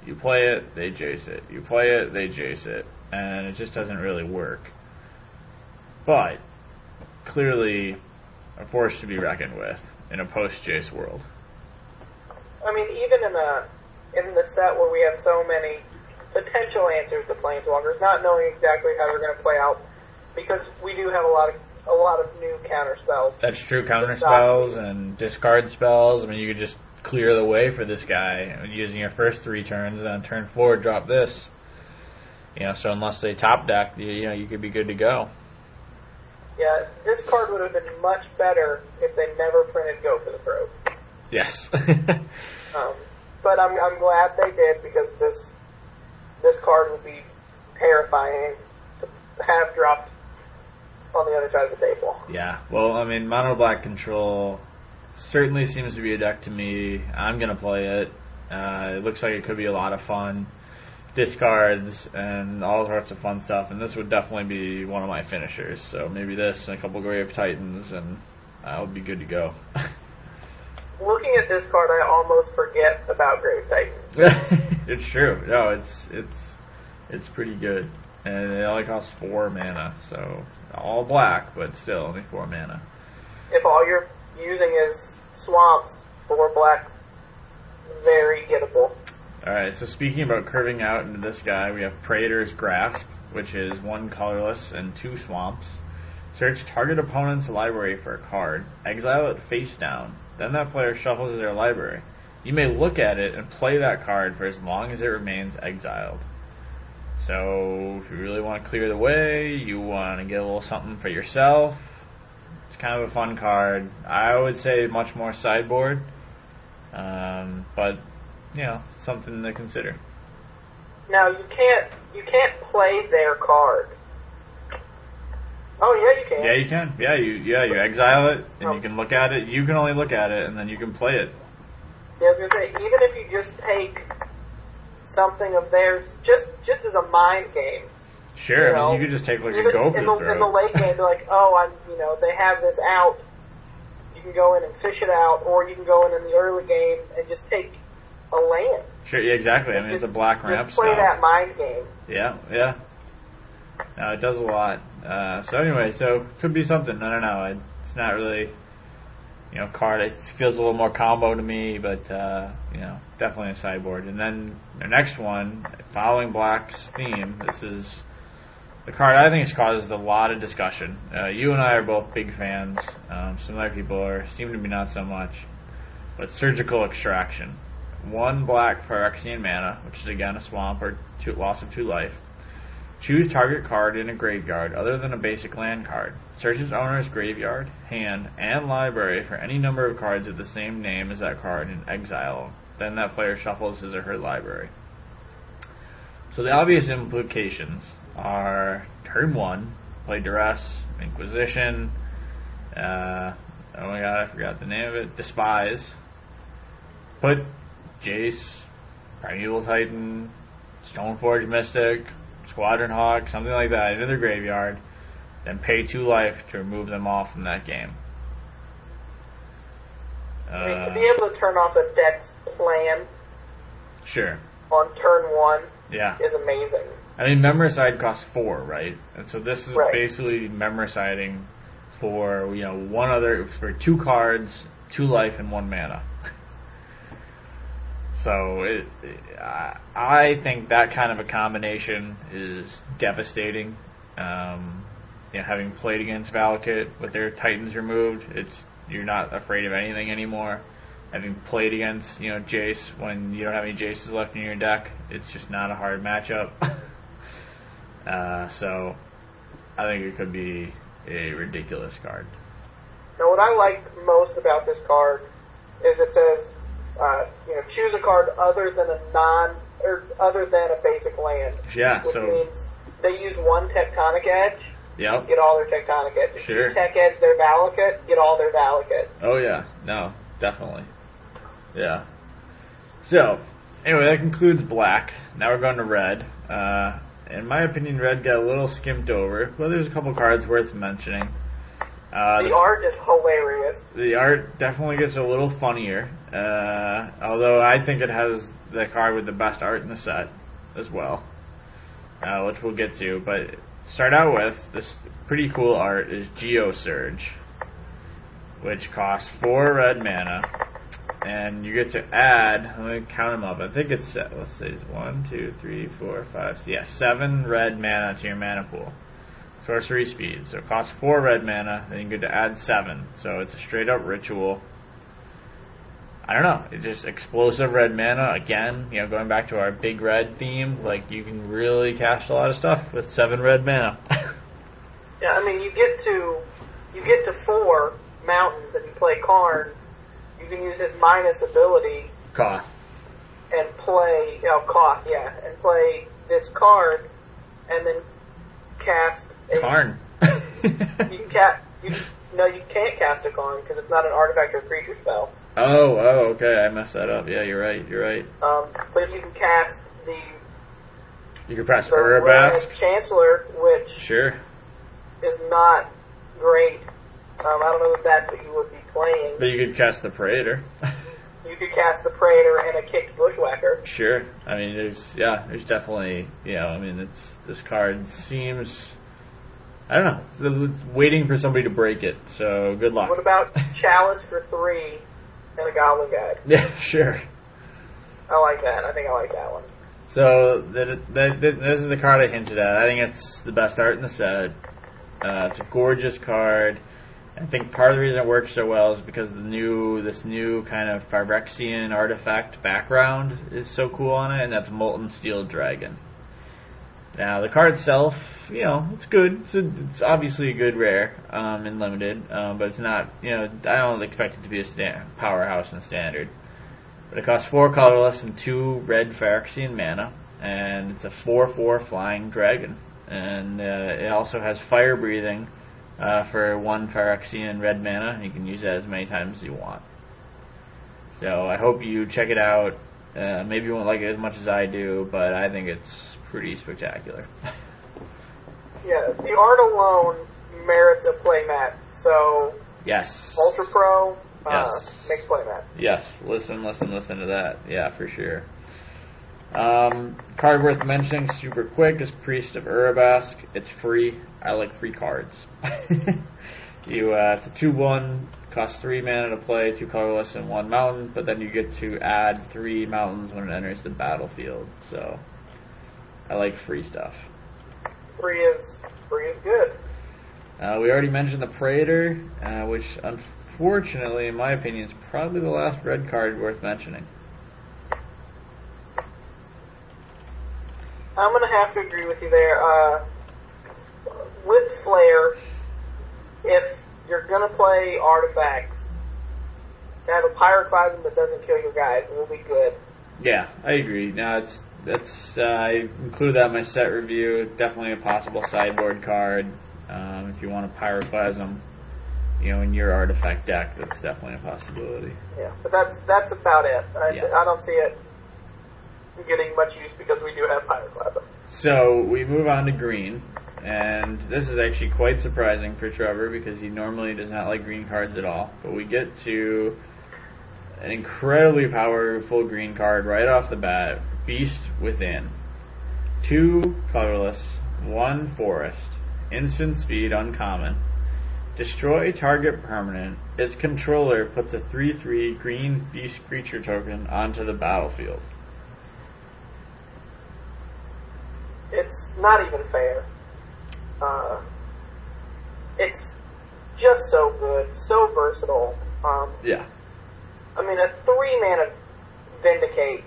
You play it, they Jace it. You play it, they Jace it. And it just doesn't really work. But, clearly, a force to be reckoned with in a post-Jace world. I mean, even in a in the set where we have so many potential answers to planeswalkers, not knowing exactly how they're going to play out, because we do have a lot of a lot of new counter spells. That's true. Counter spells and discard spells. I mean, you could just clear the way for this guy using your first three turns, and on turn four, drop this. You know, so unless they top deck, you, you know, you could be good to go. Yeah, this card would have been much better if they never printed Go for the Pros. Yes. Um, but I'm I'm glad they did because this this card would be terrifying to have dropped on the other side of the table. yeah. Well, I mean, mono black control certainly seems to be a deck to me. I'm gonna play it. Uh, it looks like it could be a lot of fun. Discards and all sorts of fun stuff, and this would definitely be one of my finishers. So maybe this and a couple Grave Titans, and I'll be good to go. Looking at this card, I almost forget about Grave Titan. it's true. No, it's it's it's pretty good, and it only costs four mana, so all black, but still only four mana. If all you're using is swamps for black, very gettable. Alright, so speaking about curving out into this guy, we have Praetor's Grasp, which is one colorless and two swamps. Search target opponent's library for a card, exile it face down, then that player shuffles their library. You may look at it and play that card for as long as it remains exiled. So, if you really want to clear the way, you want to get a little something for yourself, it's kind of a fun card. I would say much more sideboard, um, but, you know, something to consider. Now you can't you can't play their card. Oh yeah, you can. Yeah, you can. Yeah, you yeah you exile it and Oh. you can look at it. You can only look at it and then you can play it. Yeah, I was gonna say, even if you just take something of theirs, just just as a mind game, Sure, You I know, mean you could just take like even a go in the, in the late game, be like, oh, I'm, you know, they have this out. You can go in and fish it out, or you can go in in the early game and just take a land. Sure, yeah, exactly. I mean it's a black ramp Just play spell. that mind game. Yeah, yeah. No, it does a lot. Uh, so anyway, so could be something. I don't know. It's not really, you know, card. It feels a little more combo to me, but uh, you know, definitely a sideboard. And then the next one, following Black's theme. This is the card I think has caused a lot of discussion. Uh, you and I are both big fans. Um, some other people are seem to be not so much. But surgical extraction. One black Phyrexian mana, which is again a swamp or two, loss of two life. Choose target card in a graveyard other than a basic land card. Search its owner's graveyard, hand, and library for any number of cards of the same name as that card and exile. Then that player shuffles his or her library. So the obvious implications are turn one, play duress, inquisition, uh, oh my god, I forgot the name of it, despise. Put Jace, Primeval Titan, Stoneforge Mystic, Squadron Hawk, something like that into their graveyard, then pay two life to remove them off from that game. I mean, to be able to turn off a deck's plan sure. on turn one Yeah. is amazing. I mean, Memoricide costs four, right? And so this is Right. basically Memoriciding for, you know, one other, for two cards, two life, and one mana. So it, I I think that kind of a combination is devastating. Um, you know, having played against Valakut with their Titans removed, it's you're not afraid of anything anymore. Having played against you know Jace when you don't have any Jaces left in your deck, it's just not a hard matchup. uh, so I think it could be a ridiculous card. Now, what I like most about this card is it says, uh, you know, choose a card other than a non or other than a basic land, Yeah. which So means they use one tectonic edge, yep. get all their tectonic edges. Sure. You tech edge their Valakut, get all their Valakut. Oh yeah, no, definitely. Yeah. So, anyway, that concludes black. Now we're going to red. Uh, in my opinion, red got a little skimped over, but there's a couple cards worth mentioning. Uh, The art is hilarious. the art definitely gets a little funnier, uh, although I think it has the card with the best art in the set as well, uh, which we'll get to. But start out with this pretty cool art is Geosurge, which costs four red mana, and you get to add. Let me count them up. I think it's let's see, it's one, two, three, four, five. Yeah, seven red mana to your mana pool sorcery speed. So it costs four red mana, then you get to add seven. So it's a straight up ritual. I don't know. It's just explosive red mana again. You know, going back to our big red theme, like you can really cast a lot of stuff with seven red mana. Yeah, I mean, you get to you get to four mountains and you play Karn. You can use his minus ability Cough. and play, you know, Koth, yeah, and play this card, and then cast Karn. You can cast. You no, you can't cast a Karn because it's not an artifact or creature spell. oh, oh, okay. I messed that up. Yeah, you're right. You're right. Um, but you can cast the You can press the Urabrask. Chancellor, which Sure. is not great. Um, I don't know if that's what you would be playing. But you could cast the Praetor. You could cast the Praetor and a kicked Bushwhacker. Sure. I mean, there's yeah, there's definitely you know, I mean, it's this card seems I don't know. It's waiting for somebody to break it. So good luck. What about Chalice for three and a Goblin Guide? Yeah, sure. I like that. I think I like that one. So this is the card I hinted at. I think it's the best art in the set. Uh, it's a gorgeous card. I think part of the reason it works so well is because the new this new kind of Phyrexian artifact background is so cool on it, and that's Moltensteel Dragon. Now the card itself, you know, it's good. It's, a, it's obviously a good rare um, limited, um, but it's not. You know, I don't expect it to be a sta- powerhouse in standard. But it costs four colorless and two red Phyrexian mana, and it's a four-four flying dragon, and uh, it also has fire breathing uh, for one Phyrexian red mana. You can use that as many times as you want. So I hope you check it out. Uh, maybe you won't like it as much as I do, but I think it's pretty spectacular. Yeah, the art alone merits a playmat. So yes. Ultra Pro uh, Yes. makes playmat. Yes, listen, listen, listen to that. Yeah, for sure. Um, card worth mentioning, super quick, is Priest of Urabrask. It's free. I like free cards. you, uh, it's a two-one, costs three mana to play, two colorless and one mountain, but then you get to add three mountains when it enters the battlefield. So, I like free stuff. Free is free is good. Uh, we already mentioned the Praetor, uh, which unfortunately, in my opinion, is probably the last red card worth mentioning. I'm gonna have to agree with you there. Uh, with Flare, if you're gonna play artifacts, have a pyroclasm that doesn't kill your guys it will be good. Yeah, I agree. Now it's that's uh, I included that in my set review. Definitely a possible sideboard card um, if you want a pyroclasm. You know, in your artifact deck, that's definitely a possibility. Yeah, but that's that's about it. I, Yeah. I don't see it getting much use because we do have pyroclasm. So we move on to green, and this is actually quite surprising for Trevor because he normally does not like green cards at all. But we get to an incredibly powerful green card right off the bat Beast Within. Two colorless, one forest, instant speed uncommon. Destroy target permanent. Its controller puts a 3 3 green beast creature token onto the battlefield. It's not even fair. Uh, it's just so good, so versatile. Um, Yeah. I mean, a three mana Vindicate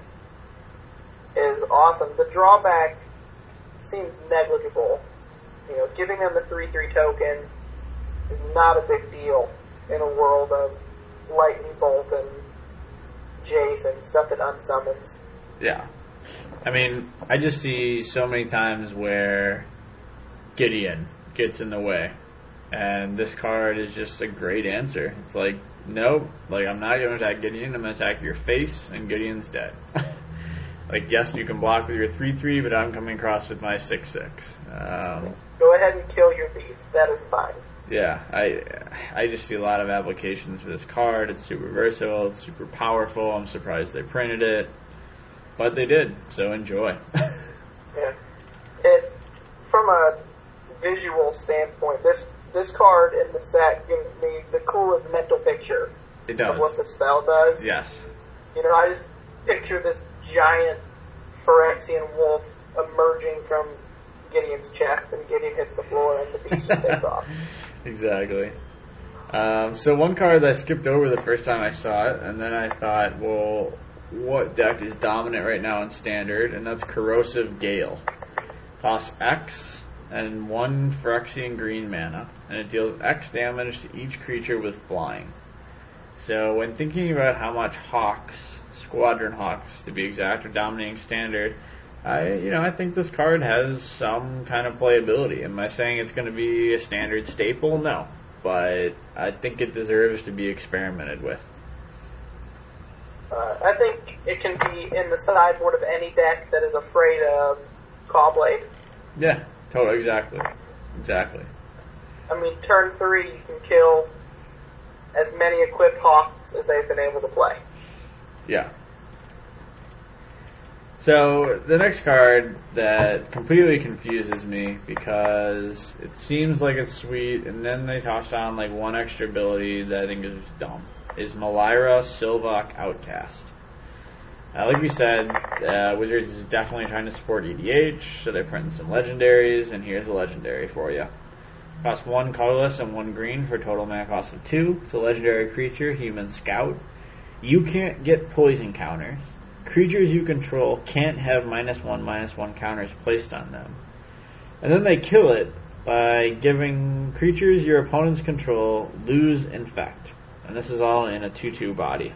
is awesome. The drawback seems negligible. You know, giving them the 3 3 token is not a big deal in a world of Lightning Bolt and Jace and stuff that unsummons. Yeah. I mean, I just see so many times where Gideon gets in the way. And this card is just a great answer. It's like, nope, like I'm not gonna attack Gideon, I'm gonna attack your face and Gideon's dead. like yes, you can block with your three three, but I'm coming across with my six six. Um, Go ahead and kill your beast. That is fine. yeah, I I just see a lot of applications for this card. It's super versatile, it's super powerful. I'm surprised they printed it. But they did, so enjoy. Yeah. It from a visual standpoint, this this card in the set gives me the coolest mental picture it of what the spell does. Yes. You know, I just picture this giant Phyrexian wolf emerging from Gideon's chest, and Gideon hits the floor, and the beast takes off. Exactly. Um, so one card that I skipped over the first time I saw it, and then I thought, well, what deck is dominant right now in standard? And that's Corrosive Gale. Costs X and one Phyrexian green mana, and it deals X damage to each creature with flying. So when thinking about how much Hawks, Squadron Hawks to be exact, are dominating standard, I you know I think this card has some kind of playability. Am I saying it's going to be a standard staple? No, but I think it deserves to be experimented with. Uh, I think it can be in the sideboard of any deck that is afraid of Cawblade. Yeah, totally, exactly, exactly. I mean, turn three, you can kill as many equipped Hawks as they've been able to play. Yeah. So the next card that completely confuses me because it seems like it's sweet, and then they tossed on like one extra ability that I think is dumb. Is Melira Sylvok Outcast? Uh, like we said, uh, Wizards is definitely trying to support EDH, so they're printing some legendaries, and here's a legendary for you. Cost one colorless and one green for total mana cost of two. It's a legendary creature, Human Scout. You can't get poison counters. Creatures you control can't have minus one, minus one counters placed on them. And then they kill it by giving creatures your opponents control lose infect. And this is all in a 2-2 body.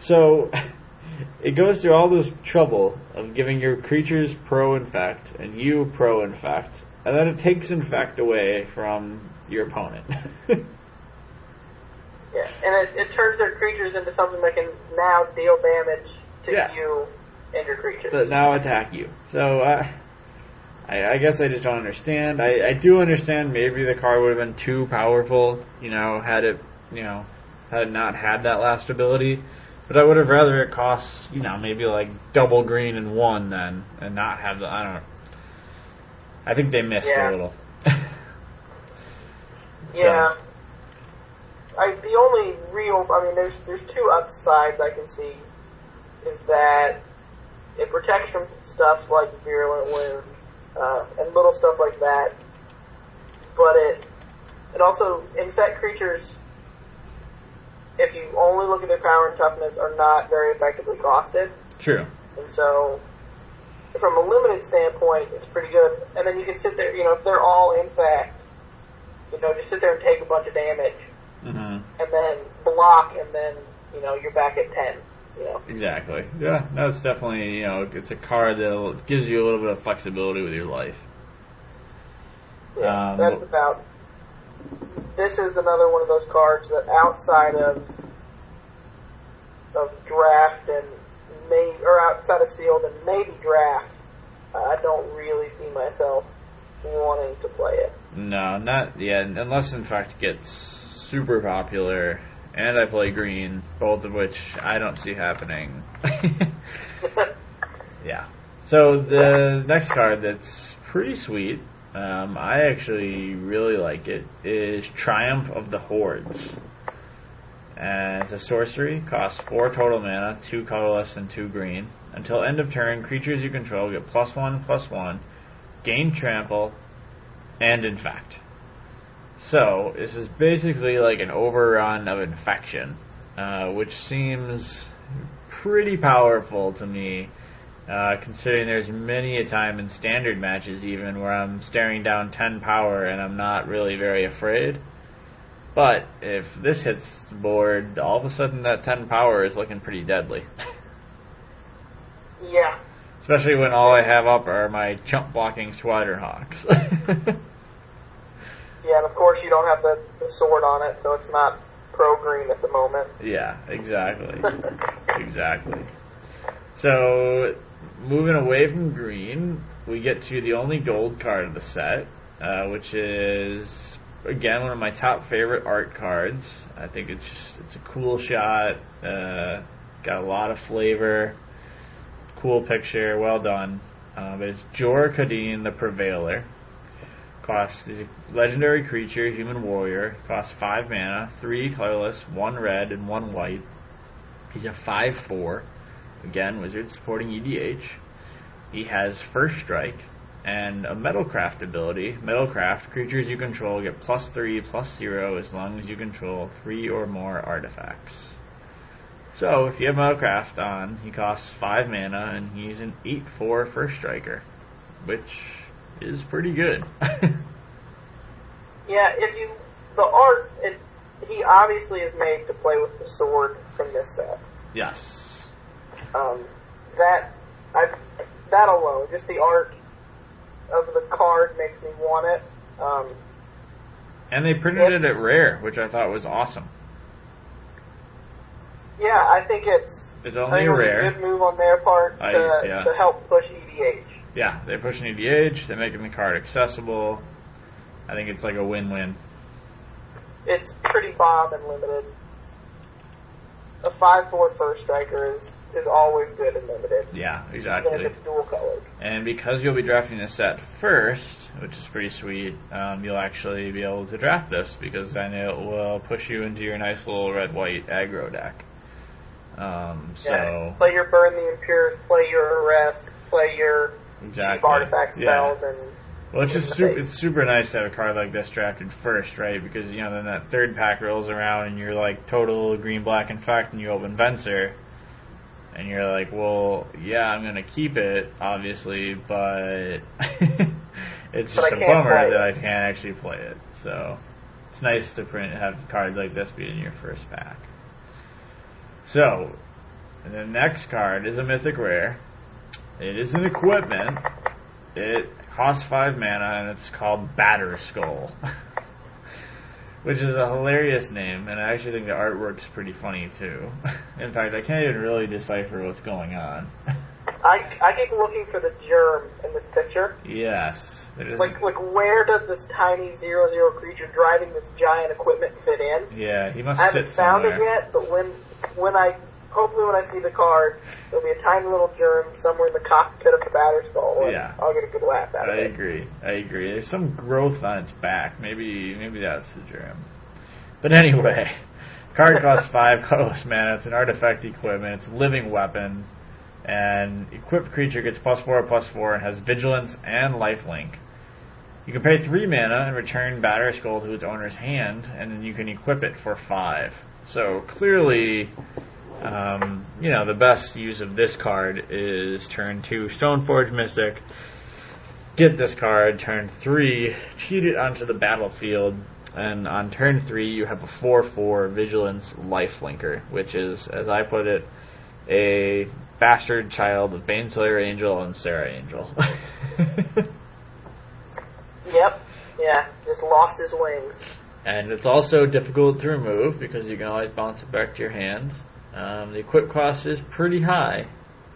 So, it goes through all this trouble of giving your creatures pro infect and you pro infect, and then it takes infect away from your opponent. Yeah, and it, it turns their creatures into something that can now deal damage to Yeah. you and your creatures. that now attack you. So uh, I, I guess I just don't understand. I, I do understand maybe the card would have been too powerful, you know, had it, you know, had it not had that last ability. But I would have rather it cost, you know, maybe like double green and one then, and not have the. I don't know. I think they missed Yeah. a little. So, Yeah. I, the only real, I mean, there's there's two upsides I can see, is that it protects from stuff like virulent wound uh, and little stuff like that, but it it also infect creatures. If you only look at their power and toughness, are not very effectively costed, True. and so from a limited standpoint, it's pretty good. And then you can sit there, you know, if they're all infect, you know, just sit there and take a bunch of damage hmm and then block, and then you know you're back at ten. You know, Exactly. Yeah, no, it's definitely, you know, it's a card that gives you a little bit of flexibility with your life. yeah, Um, that's about. This is another one of those cards that outside of of draft and may or outside of sealed and maybe draft, uh, I don't really see myself wanting to play it. No, not yet. Unless in fact it gets super popular, and I play green, both of which I don't see happening. yeah. So the next card that's pretty sweet, um, I actually really like it, is Triumph of the Hordes. And it's a sorcery, costs four total mana, two colorless and two green. Until end of turn, creatures you control get plus one, plus one, gain trample, and infect. So, this is basically like an overrun of infection, uh, which seems pretty powerful to me, uh, considering there's many a time in standard matches even where I'm staring down 10 power and I'm not really very afraid. But if this hits the board, all of a sudden that 10 power is looking pretty deadly. yeah, Especially when all I have up are my chump blocking Swider Hawks. yeah, and of course you don't have the, the sword on it, so it's not pro green at the moment. yeah, exactly. exactly. So, moving away from green, we get to the only gold card of the set, uh, which is again one of my top favorite art cards. I think it's just it's a cool shot, uh, got a lot of flavor, cool picture, well done. Uh, but it's Jor Kadeen the Prevailer. Costs a legendary creature, human warrior. Costs five mana, three colorless, one red, and one white. He's a five four. Again, wizard supporting EDH. He has first strike and a metalcraft ability. Metalcraft creatures you control get plus three, plus zero as long as you control three or more artifacts. So if you have metalcraft on, he costs five mana and he's an 8 4 First striker, which is pretty good. Yeah, if you the art, it, he obviously is made to play with the sword from this set. yes. Um, that I that alone, just the art of the card makes me want it. Um, And they printed it at rare, which I thought was awesome. yeah, I think it's It's only think a it was rare. a good move on their part I- to, yeah. to help push EDH. Yeah, they're pushing EDH, they're making the card accessible. I think it's like a win-win. It's pretty bomb and limited. A five four first striker is is always good in limited. Yeah, Even exactly. if it's dual colored. And because you'll be drafting this set first, which is pretty sweet, um, you'll actually be able to draft this because then it will push you into your nice little red white aggro deck. Um, so Yeah. Play your burn the impure, play your arrest, play your cheap exactly, artifact yeah. spells, and Well, it's just super, it's super nice to have a card like this drafted first, right? Because you know then that third pack rolls around and you're like total green black infect and you open Venser, and you're like, well, yeah, I'm gonna keep it, obviously, but it's But just a bummer that. I can't actually play it. So it's nice to print have cards like this be in your first pack. So the next card is a mythic rare. It is an equipment. It costs five mana and it's called Batterskull. Which is a hilarious name, and I actually think the artwork's pretty funny too. In fact, I can't even really decipher what's going on. I I keep looking for the germ in this picture. yes. Like like where does this tiny zero zero creature driving this giant equipment fit in? yeah, he must I haven't found somewhere. it yet, but when when I hopefully when I see the card, there'll be a tiny little germ somewhere in the cockpit of the Batterskull, and Yeah. I'll get a good laugh out I of it. I agree. I agree. There's some growth on its back. Maybe maybe that's the germ. But anyway, card costs five colorless mana. It's an artifact equipment. It's a living weapon, and equipped creature gets plus four plus four and has vigilance and lifelink. You can pay three mana and return Batterskull to its owner's hand, and then you can equip it for five. So clearly, um, you know, the best use of this card is turn two Stoneforge Mystic, get this card, turn three, cheat it onto the battlefield, and on turn three you have a 4-4 Vigilance Lifelinker, which is, as I put it, a bastard child of Baneslayer Angel and Serra Angel. Yep. Yeah. Just lost his wings. and it's also difficult to remove because you can always bounce it back to your hand. Um, the equip cost is pretty high,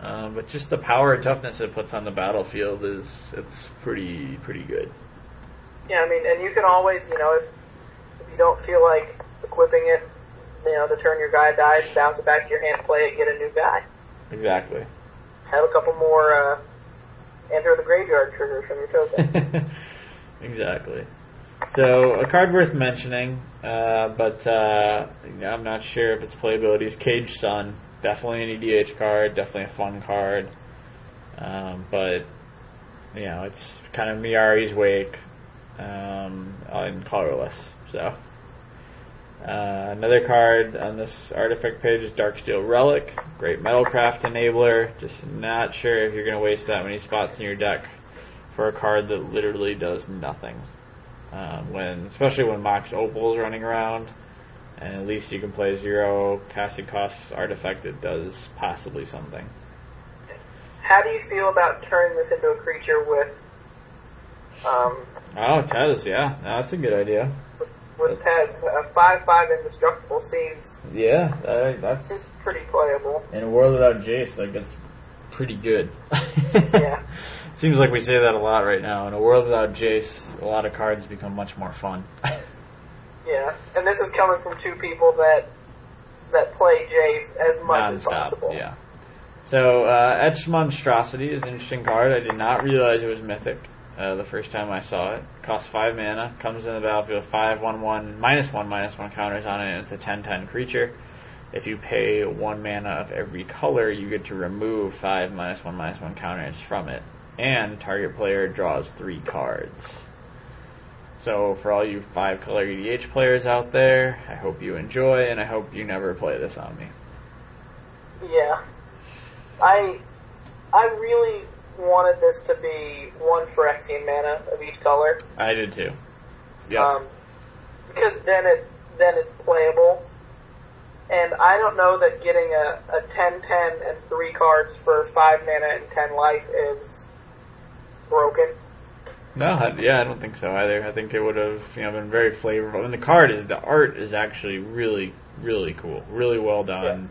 um, but just the power and toughness it puts on the battlefield is it's pretty pretty good. Yeah, I mean, and you can always, you know, if, if you don't feel like equipping it, you know, the turn your guy dies, bounce it back to your hand, play it, get a new guy. Exactly. Have a couple more uh, enter the graveyard triggers from your token. exactly. So a card worth mentioning, uh, but uh, I'm not sure if its playability is Caged Sun. Definitely an EDH card, definitely a fun card, um, but you know it's kind of Mirari's Wake um, and colorless. So uh, another card on this artifact page is Darksteel Relic, great metalcraft enabler. Just not sure if you're going to waste that many spots in your deck for a card that literally does nothing. Um, when, especially when Mox Opal is running around, and at least you can play zero casting costs artifact that does possibly something. How do you feel about turning this into a creature with, um, Oh, Tez, yeah, no, that's a good idea. with, with Tez? A five-five indestructible seems Yeah, that, that's pretty playable. in a world without Jace, like that's pretty good. Yeah. Seems like we say that a lot right now. In a world without Jace, a lot of cards become much more fun. Yeah, and this is coming from two people that that play Jace as much as Non-stop, possible. yeah. So, uh, Etched Monstrosity is an interesting card. I did not realize it was mythic uh, the first time I saw it. Costs 5 mana, comes in the battlefield with 5, 1, 1, minus 1, minus 1 counters on it, and it's a 10 10 creature. If you pay 1 mana of every color, you get to remove 5 minus 1, minus 1 counters from it. And target player draws 3 cards. So, for all you 5 color EDH players out there, I hope you enjoy, and I hope you never play this on me. Yeah. I I really wanted this to be one Phyrexian mana of each color. I did too. Yeah. Um, because then it then it's playable. And I don't know that getting a, a 10-10 and three cards for five mana and ten life is broken. no, I, yeah, I don't think so either. I think it would have, you know, been very flavorful. And the card is the art is actually really, really cool, really well done.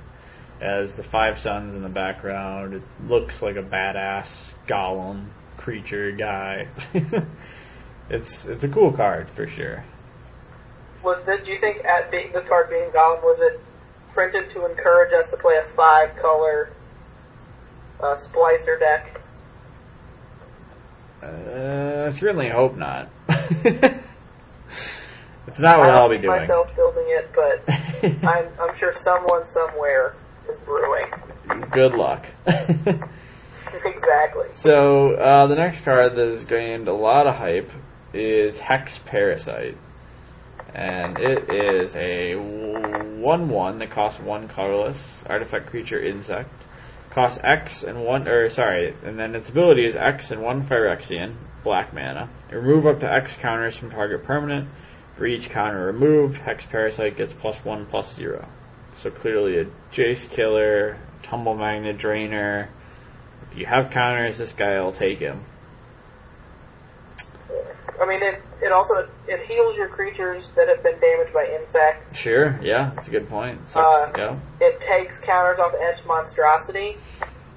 As the five suns in the background, it looks like a badass golem creature guy. it's it's a cool card for sure. Was this, do you think at being, this card being Golem, was it printed to encourage us to play a five color uh, Splicer deck. Uh, I certainly hope not. it's not what I I'll be doing. myself building it, but I'm, I'm sure someone somewhere is brewing. Good luck. exactly. so uh, the next card that has gained a lot of hype is Hex Parasite, and it is a one-one that costs one colorless artifact creature insect. Costs X and one, or sorry, and then its ability is X and one Phyrexian, black mana. Remove up to X counters from target permanent. For each counter removed, Hex Parasite gets plus one, plus zero. So clearly a Jace killer, Tumble Magnet Drainer. If you have counters, this guy will take him. I mean, it, it also it heals your creatures that have been damaged by insects. Sure, yeah, that's a good point. Uh, yeah. It takes counters off Etched Monstrosity,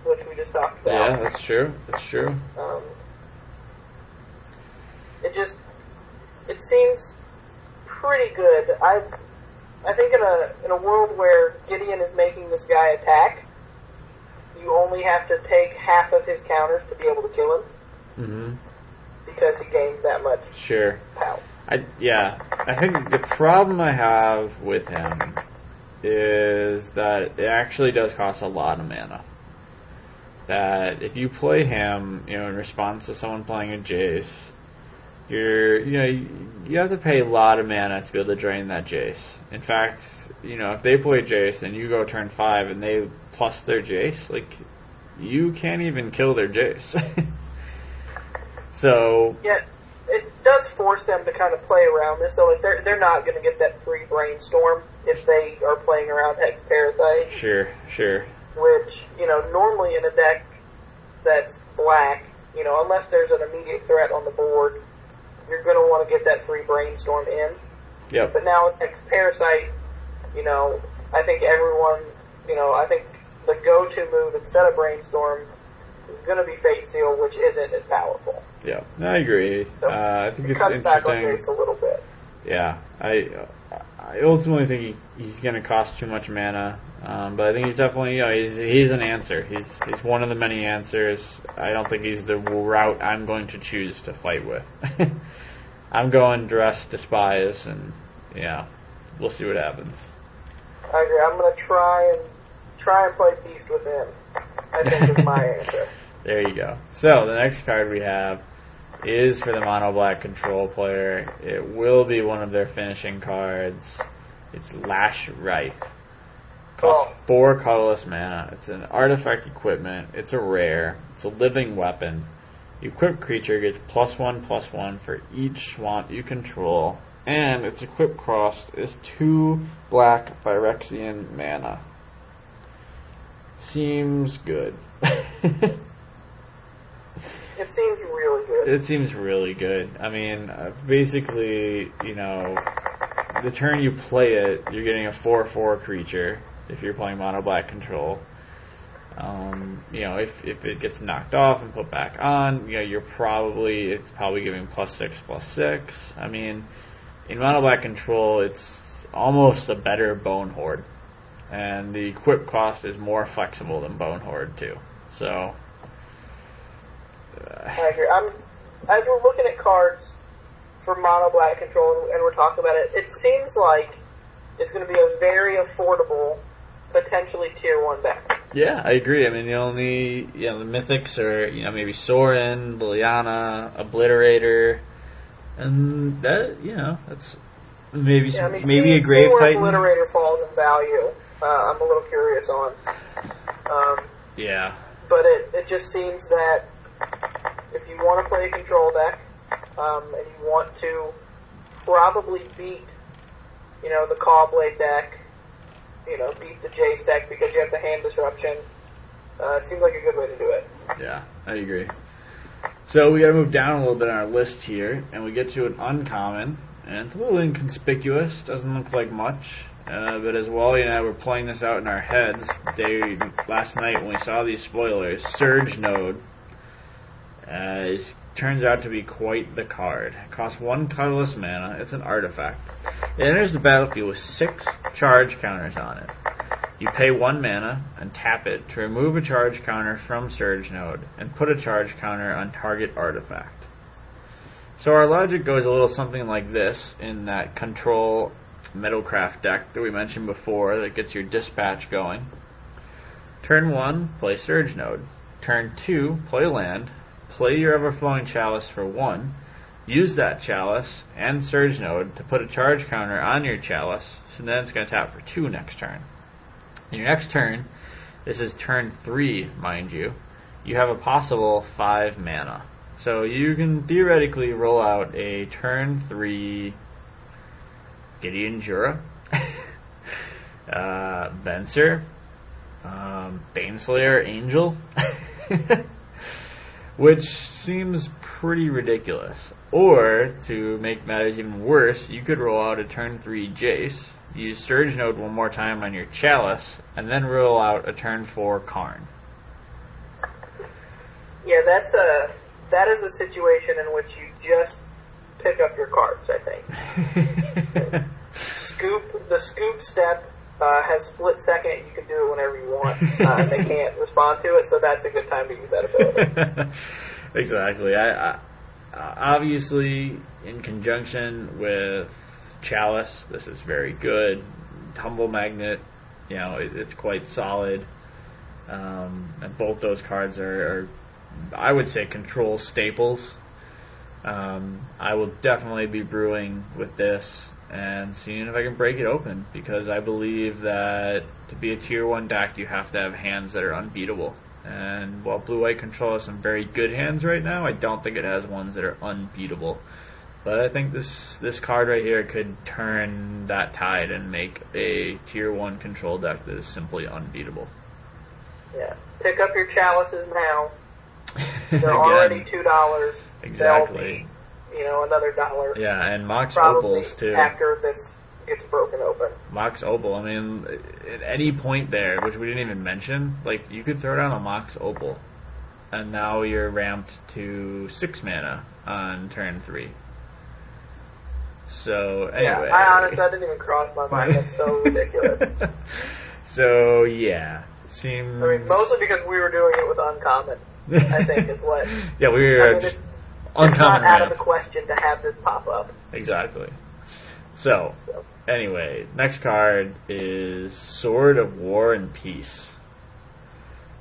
which we just talked about. Yeah, that's true. That's true. Um, it just it seems pretty good. I I think in a in a world where Gideon is making this guy attack, you only have to take half of his counters to be able to kill him hmm because he gains that much Sure. power. I yeah. I think the problem I have with him is that it actually does cost a lot of mana. That if you play him, you know, in response to someone playing a Jace, you're you know you, you have to pay a lot of mana to be able to drain that Jace. In fact, you know, if they play Jace and you go turn five and they plus their Jace, like you can't even kill their Jace. so Yet it does force them to kind of play around this. So like they're they're not going to get that free brainstorm if they are playing around Hex Parasite. sure, sure. which, you know, normally in a deck that's black, you know, unless there's an immediate threat on the board, you're going to want to get that free brainstorm in. Yep. But now with Hex Parasite, you know, I think everyone, you know, I think the go-to move instead of brainstorm is going to be Fate Seal, which isn't as powerful. Yeah, I agree. So, Uh, I think It it's cuts back on. Jace a little bit. Yeah, I I ultimately think he, he's going to cost too much mana, um, but I think he's definitely you know he's he's an answer. He's he's one of the many answers. I don't think he's the route I'm going to choose to fight with. I'm going dress despise, and yeah, we'll see what happens. I agree. I'm going to try and try and play Beast Within. I think is my answer. There you go. So the next card we have is for the mono black control player. It will be one of their finishing cards. It's Lashwrithe. Costs Oh. four colorless mana. It's an artifact equipment. It's a rare. It's a living weapon. Equipped creature gets plus one plus one for each swamp you control, and its equipped cost is two black Phyrexian mana. Seems good. It seems really good. It seems really good. I mean, uh, basically, you know, the turn you play it, you're getting a 4-4 creature if you're playing mono black control. Um, you know, if, if it gets knocked off and put back on, you know, you're probably, it's probably giving plus 6, plus 6. I mean, in mono black control, it's almost a better Bonehoard. And the equip cost is more flexible than Bonehoard, too. So, I agree. I'm as we're looking at cards for mono black control and we're talking about it. It seems like it's going to be a very affordable, potentially tier one deck. Yeah, I agree. I mean, the only you know the mythics are you know maybe Sorin, Liliana, Obliterator, and that you know that's maybe Yeah, I mean, maybe seeing, a Grave seeing where Titan. Obliterator falls in value, uh, I'm a little curious on. Um, Yeah, but it it just seems that if you want to play a control deck um, and you want to probably beat, you know, the Cawblade deck, you know, beat the Jace deck because you have the hand disruption. Uh, it seems like a good way to do it. yeah, I agree. So we gotta move down a little bit on our list here, and we get to an uncommon, and it's a little inconspicuous. Doesn't look like much. Uh, but as Wally and I were playing this out in our heads day last night when we saw these spoilers, Surge Node uh, is, turns out to be quite the card. It costs one colorless mana. It's an artifact. It enters the battlefield with six charge counters on it. You pay one mana and tap it to remove a charge counter from Surge Node and put a charge counter on target artifact. So our logic goes a little something like this in that control Metalcraft deck that we mentioned before that gets your dispatch going. Turn 1, play Surge Node. Turn 2, play land. Play your Everflowing Chalice for 1. Use that Chalice and Surge Node to put a charge counter on your Chalice, so then it's going to tap for 2 next turn. In your next turn, this is turn 3, mind you, you have a possible 5 mana. So you can theoretically roll out a turn 3 Gideon Jura, uh, Venser, um, Baneslayer Angel, which seems pretty ridiculous. Or, to make matters even worse, you could roll out a turn 3 Jace, use Surge Node one more time on your Chalice, and then roll out a turn 4 Karn. Yeah, that's a that is a situation in which you just pick up your cards. I think scoop the scoop step uh, has split second. You can do it whenever you want. Uh, and they can't respond to it, so that's a good time to use that ability. exactly. I, I obviously in conjunction with Chalice, this is very good. Tumble Magnet, you know, it, it's quite solid. Um, and both those cards are, are I would say, control staples. Um, I will definitely be brewing with this and seeing if I can break it open because I believe that to be a tier 1 deck, you have to have hands that are unbeatable. And while Blue White Control has some very good hands right now, I don't think it has ones that are unbeatable. But I think this this card right here could turn that tide and make a tier one control deck that is simply unbeatable. Yeah, pick up your chalices now. They're already two dollars. Exactly. Be, you know, another dollar. Yeah, and Mox Probably Opals too. After this gets broken open. Mox Opal. I mean, at any point there, which we didn't even mention, like you could throw down a Mox Opal, and now you're ramped to six mana on turn three. So anyway, yeah, I honestly I didn't even cross my mind. That's so ridiculous. so yeah, it seems. I mean, mostly because we were doing it with uncommons. I think is what. yeah, we were I mean, just it's, uncommon. It's not out of the question to have this pop up. Exactly. So, So anyway, next card is Sword of War and Peace.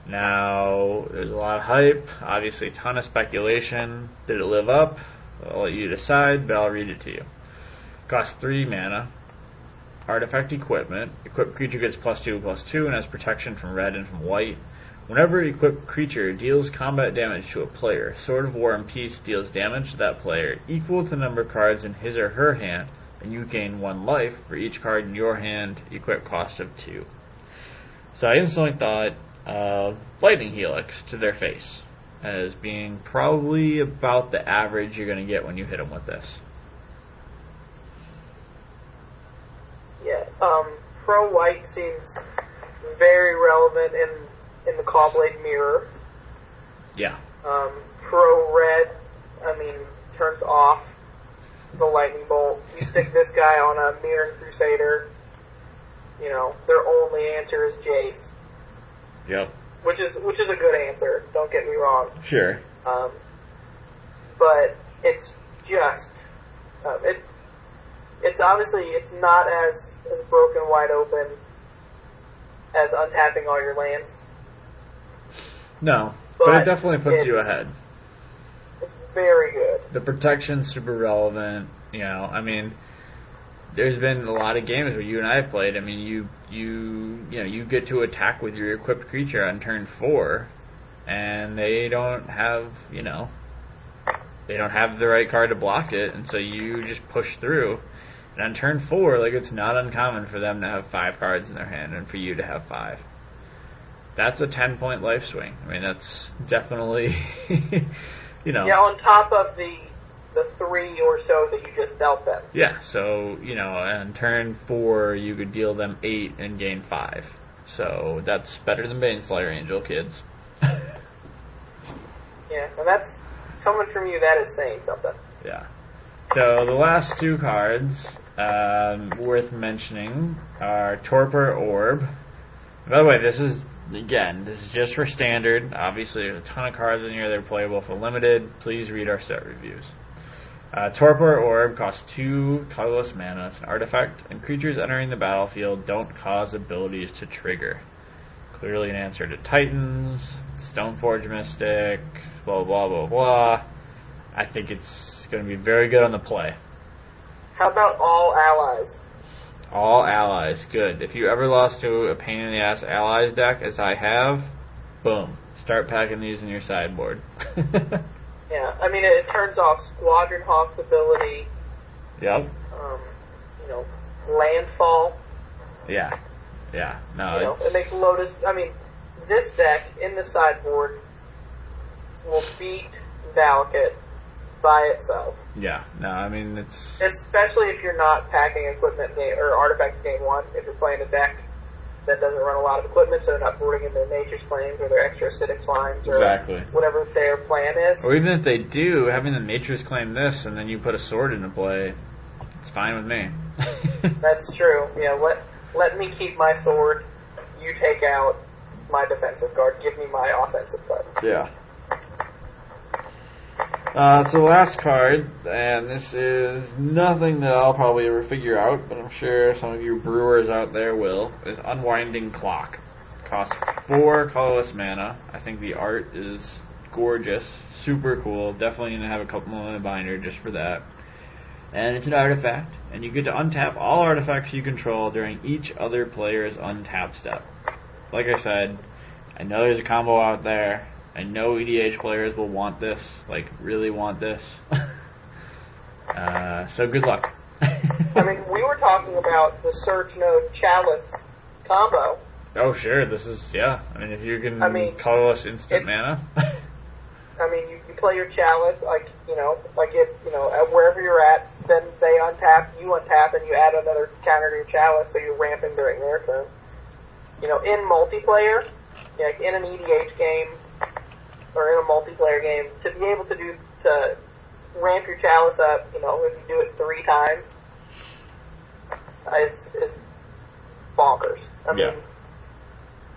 Now, there's a lot of hype, obviously a ton of speculation. Did it live up? I'll let you decide, but I'll read it to you. Costs 3 mana. Artifact equipment. Equipped creature gets plus 2, plus 2, and has protection from red and from white. Whenever an equipped creature deals combat damage to a player, Sword of War and Peace deals damage to that player equal to the number of cards in his or her hand, and you gain one life for each card in your hand, equip cost of 2. So I instantly thought of Lightning Helix to their face as being probably about the average you're going to get when you hit them with this. yeah, um, Pro White seems very relevant in in the Cawblade mirror. Yeah. Um, Pro Red, I mean, turns off the lightning bolt. You stick this guy on a Mirran Crusader. You know, their only answer is Jace, Yep. which is which is a good answer. Don't get me wrong. Sure. Um, but it's just um, it. It's obviously it's not as as broken wide open as untapping all your lands. No, but, But it definitely puts you ahead. It's very good. The protection's super relevant. You know, I mean, there's been a lot of games where you and I have played. I mean, you you you know you get to attack with your equipped creature on turn four, and they don't have you know they don't have the right card to block it, and so you just push through. And on turn four, like it's not uncommon for them to have five cards in their hand, and for you to have five. That's a ten point life swing. I mean, that's definitely you know. Yeah, on top of the the three or so that you just dealt them. Yeah, so, you know, on turn four, you could deal them eight and gain five. So that's better than Baneslayer Angel, kids. Yeah, and that's coming from you. That is saying something. Yeah. So the last two cards um, worth mentioning are Torpor Orb By the way, this is again, this is just for standard. Obviously, there's a ton of cards in here that are playable for limited. Please read our set reviews. Uh, Torpor Orb costs two colorless mana. It's an artifact, and creatures entering the battlefield don't cause abilities to trigger. Clearly an answer to Titans, Stoneforge Mystic, blah blah blah blah. I think it's going to be very good on the play. How about all allies? All allies, good. If you ever lost to a pain in the ass allies deck, as I have, boom, start packing these in your sideboard. Yeah, I mean it, it turns off Squadron Hawk's ability. yep. Um, you know, landfall. Yeah. Yeah. No. You know, it makes Lotus. I mean, this deck in the sideboard will beat Valakut by itself. yeah. No. I mean, it's Especially if you're not packing equipment game, or artifact game one. If you're playing a deck that doesn't run a lot of equipment, so they're not boarding in their nature's claims or their extra acidic slimes or Exactly. whatever their plan is. Or even if they do, having the natures claim this, and then you put a sword into play, it's fine with me. That's true. Yeah, let let me keep my sword. You take out my defensive guard. Give me my offensive card. yeah. Uh, it's the last card, and this is nothing that I'll probably ever figure out, but I'm sure some of you brewers out there will. Is Unwinding Clock. Costs four colorless mana. I think the art is gorgeous, super cool. Definitely gonna have a couple in the binder just for that. And it's an artifact, and you get to untap all artifacts you control during each other player's untap step. Like I said, I know there's a combo out there. I know EDH players will want this, like really want this. uh, so good luck. I mean, we were talking about the Surge Node Chalice combo. oh sure, this is yeah. I mean, if you can I mean, colorless instant it- mana, I mean, you, you play your Chalice, like, you know, like if, you know, wherever you're at, then they untap, you untap, and you add another counter to your Chalice, so you're ramping during their turn. You know, in multiplayer, like in an EDH game, or in a multiplayer game, to be able to do, to ramp your Chalice up, you know, if you do it three times, uh, is, is bonkers. I mean, Yeah.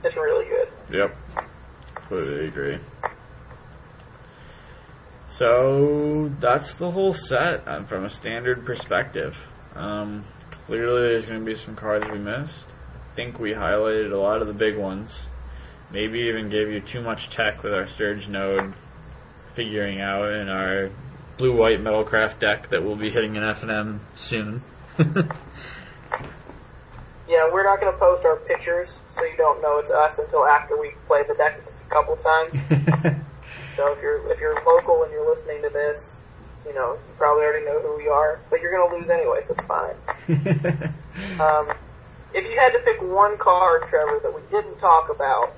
it's really good. Yep. Completely agree. So that's the whole set um, from a standard perspective. Um, clearly, there's going to be some cards we missed. I think we highlighted a lot of the big ones. Maybe even gave you too much tech with our Surge node figuring out in our blue white metalcraft deck that we'll be hitting an FNM soon. Yeah, we're not going to post our pictures, so you don't know it's us until after we play the deck a couple of times. So if you're if you're local and you're listening to this, you know you probably already know who we are, but you're going to lose anyway, so it's fine. Um, if you had to pick one card, Trevor, that we didn't talk about,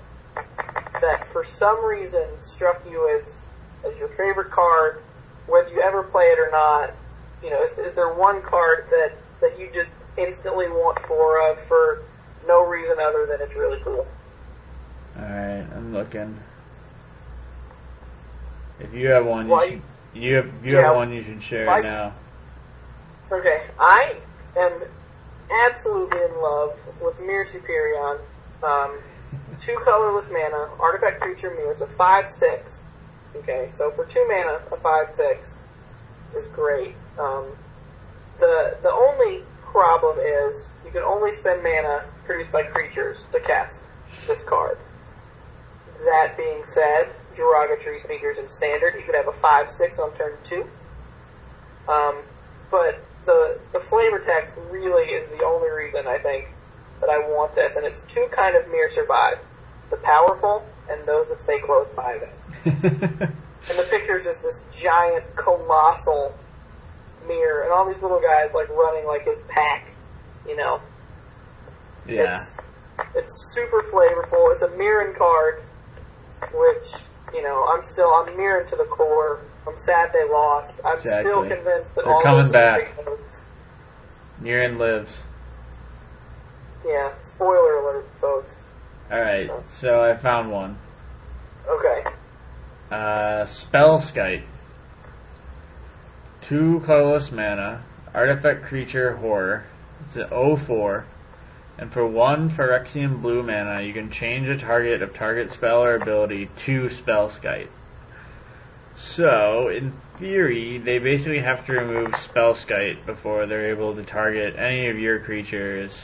that for some reason struck you as as your favorite card, whether you ever play it or not, you know, is, is there one card that that you just instantly want four of for no reason other than it's really cool? Alright, I'm looking. If you have one, you, should, you have you Yeah. have one you should share now. Okay, I am absolutely in love with Myr Superion. Um, two colorless mana, artifact creature. It's a five six. Okay, so for two mana, a five six is great. Um, the the only problem is you can only spend mana produced by creatures to cast this card. That being said, Joraga Treespeakers in standard, you could have a five six on turn two. Um, but the the flavor text really is the only reason I think that I want this, and it's two kind of Myr survive: the powerful and those that stay close by them. And the picture's just this giant, colossal Myr, and all these little guys like running like his pack, you know. yeah. It's it's super flavorful. It's a Mirran card, which you know I'm still I'm Mirran to the core. I'm sad they lost. I'm still convinced that They're all coming back. Niran lives. Yeah, spoiler alert, folks. Alright, so I found one. Okay. Uh, Spellskite. Two colorless mana, artifact creature horror. It's an 04. And for one Phyrexian blue mana, you can change a target of target spell or ability to Spellskite. So, in theory, they basically have to remove Spellskite before they're able to target any of your creatures,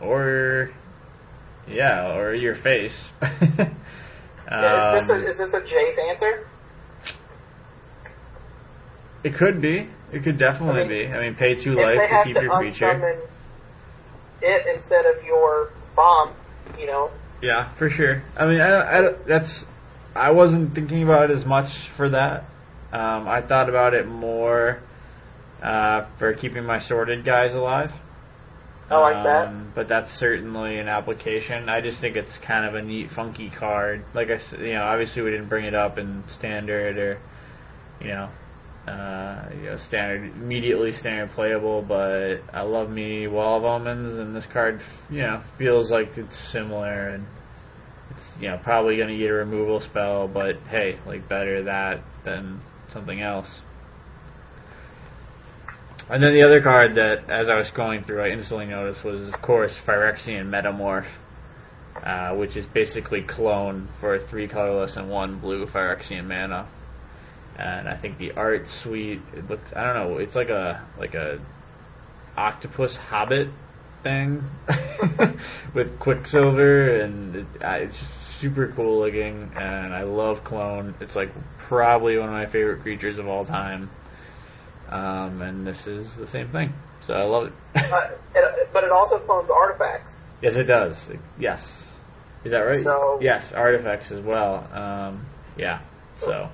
or, yeah, or your face. Yeah, is, this Um, a, is this a Jace answer? It could be. It could definitely I mean, be. I mean, pay two If life to keep to your creature. it instead of your bomb, you know, Yeah, for sure. I mean, I, I, that's. I wasn't thinking about it as much for that. Um, I thought about it more uh, for keeping my sorted guys alive. I like that. Um, But that's certainly an application. I just think it's kind of a neat, funky card. Like I said, you know, obviously we didn't bring it up in standard or, you know, uh, you know, standard immediately standard playable. But I love me Wall of Omens, and this card, you know, feels like it's similar and. It's you know probably going to get a removal spell, but hey, like better that than something else. And then the other card that, as I was scrolling through, I instantly noticed was, of course, Phyrexian Metamorph, uh, which is basically clone for three colorless and one blue Phyrexian mana. And I think the art suite, it looks, I don't know, it's like a like a octopus hobbit thing with Quicksilver, and it, uh, it's just super cool looking. And I love clone. It's like probably one of my favorite creatures of all time. Um, and this is the same thing. So I love it. uh, it, but it also clones artifacts. yes, it does. Yes. Is that right? So- yes, artifacts as well. Um, yeah. So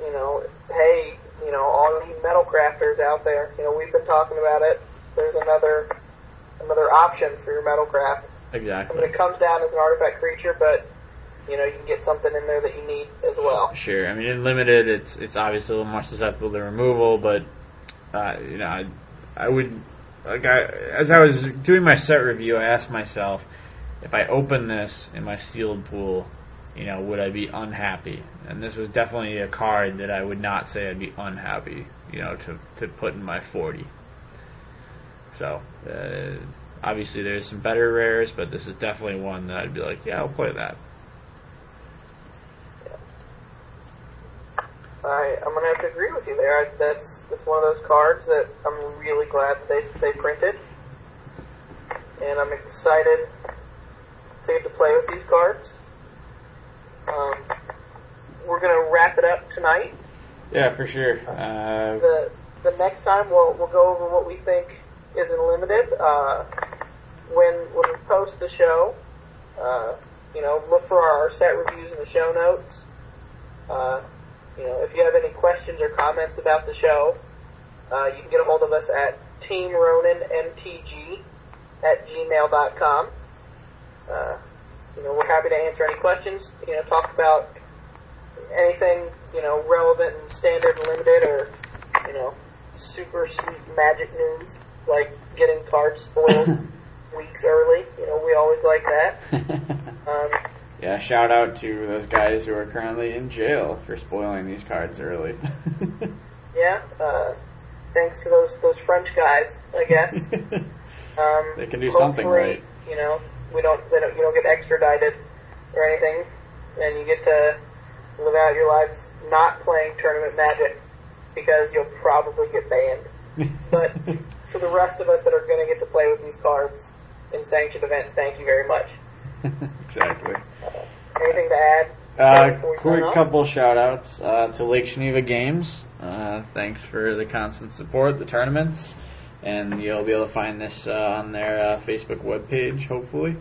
You know, hey, you know, all you metal crafters out there, you know, we've been talking about it. There's another another option for your metal craft. I mean, it comes down as an artifact creature, but you know, you can get something in there that you need as well. Sure. I mean, in limited, it's it's obviously a little more susceptible to removal, but uh, you know, I, I would like I as I was doing my set review, I asked myself if I open this in my sealed pool, you know, would I be unhappy? And this was definitely a card that I would not say I'd be unhappy, you know, to to put in my forty. So. Uh, Obviously, there's some better rares, but this is definitely one that I'd be like, yeah, I'll play that. I, I'm gonna have to agree with you there. I, that's that's one of those cards that I'm really glad that they they printed, and I'm excited to get to play with these cards. Um, we're gonna wrap it up tonight. Yeah, for sure. Uh, The the next time we'll we'll go over what we think is in limited. Uh, when when we post the show, uh, you know, look for our, our set reviews in the show notes. Uh, you know, if you have any questions or comments about the show, uh, you can get a hold of us at teamronanmtg at gmail.com. Uh, you know, we're happy to answer any questions, you know, talk about anything, you know, relevant and standard and limited or, you know, super sweet magic news, like getting cards spoiled weeks early. You know, we always like that. Um, yeah, shout out to those guys who are currently in jail for spoiling these cards early. yeah, uh, thanks to those those French guys, I guess. Um, They can do something right. You know, we don't, they don't you don't get extradited or anything, and you get to live out your lives not playing tournament magic because you'll probably get banned. But for the rest of us that are going to get to play with these cards in sanctioned events, thank you very much. exactly. Anything to add? Uh, Sorry, before we sign quick couple shout outs uh, to Lake Geneva Games. Uh, thanks for the constant support, the tournaments, and you'll be able to find this uh, on their uh, Facebook webpage, hopefully.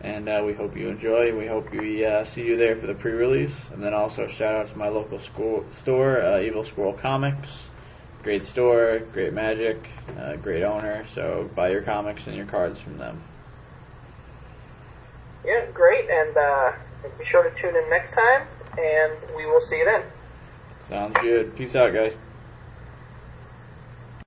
And uh, we hope you enjoy. We hope we uh, see you there for the pre-release. And then also shout out to my local school, store, uh, Evil Squirrel Comics. Great store, great magic, uh, great owner. So buy your comics and your cards from them. Yeah, great, and uh, be sure to tune in next time, and we will see you then. Sounds good. Peace out, guys.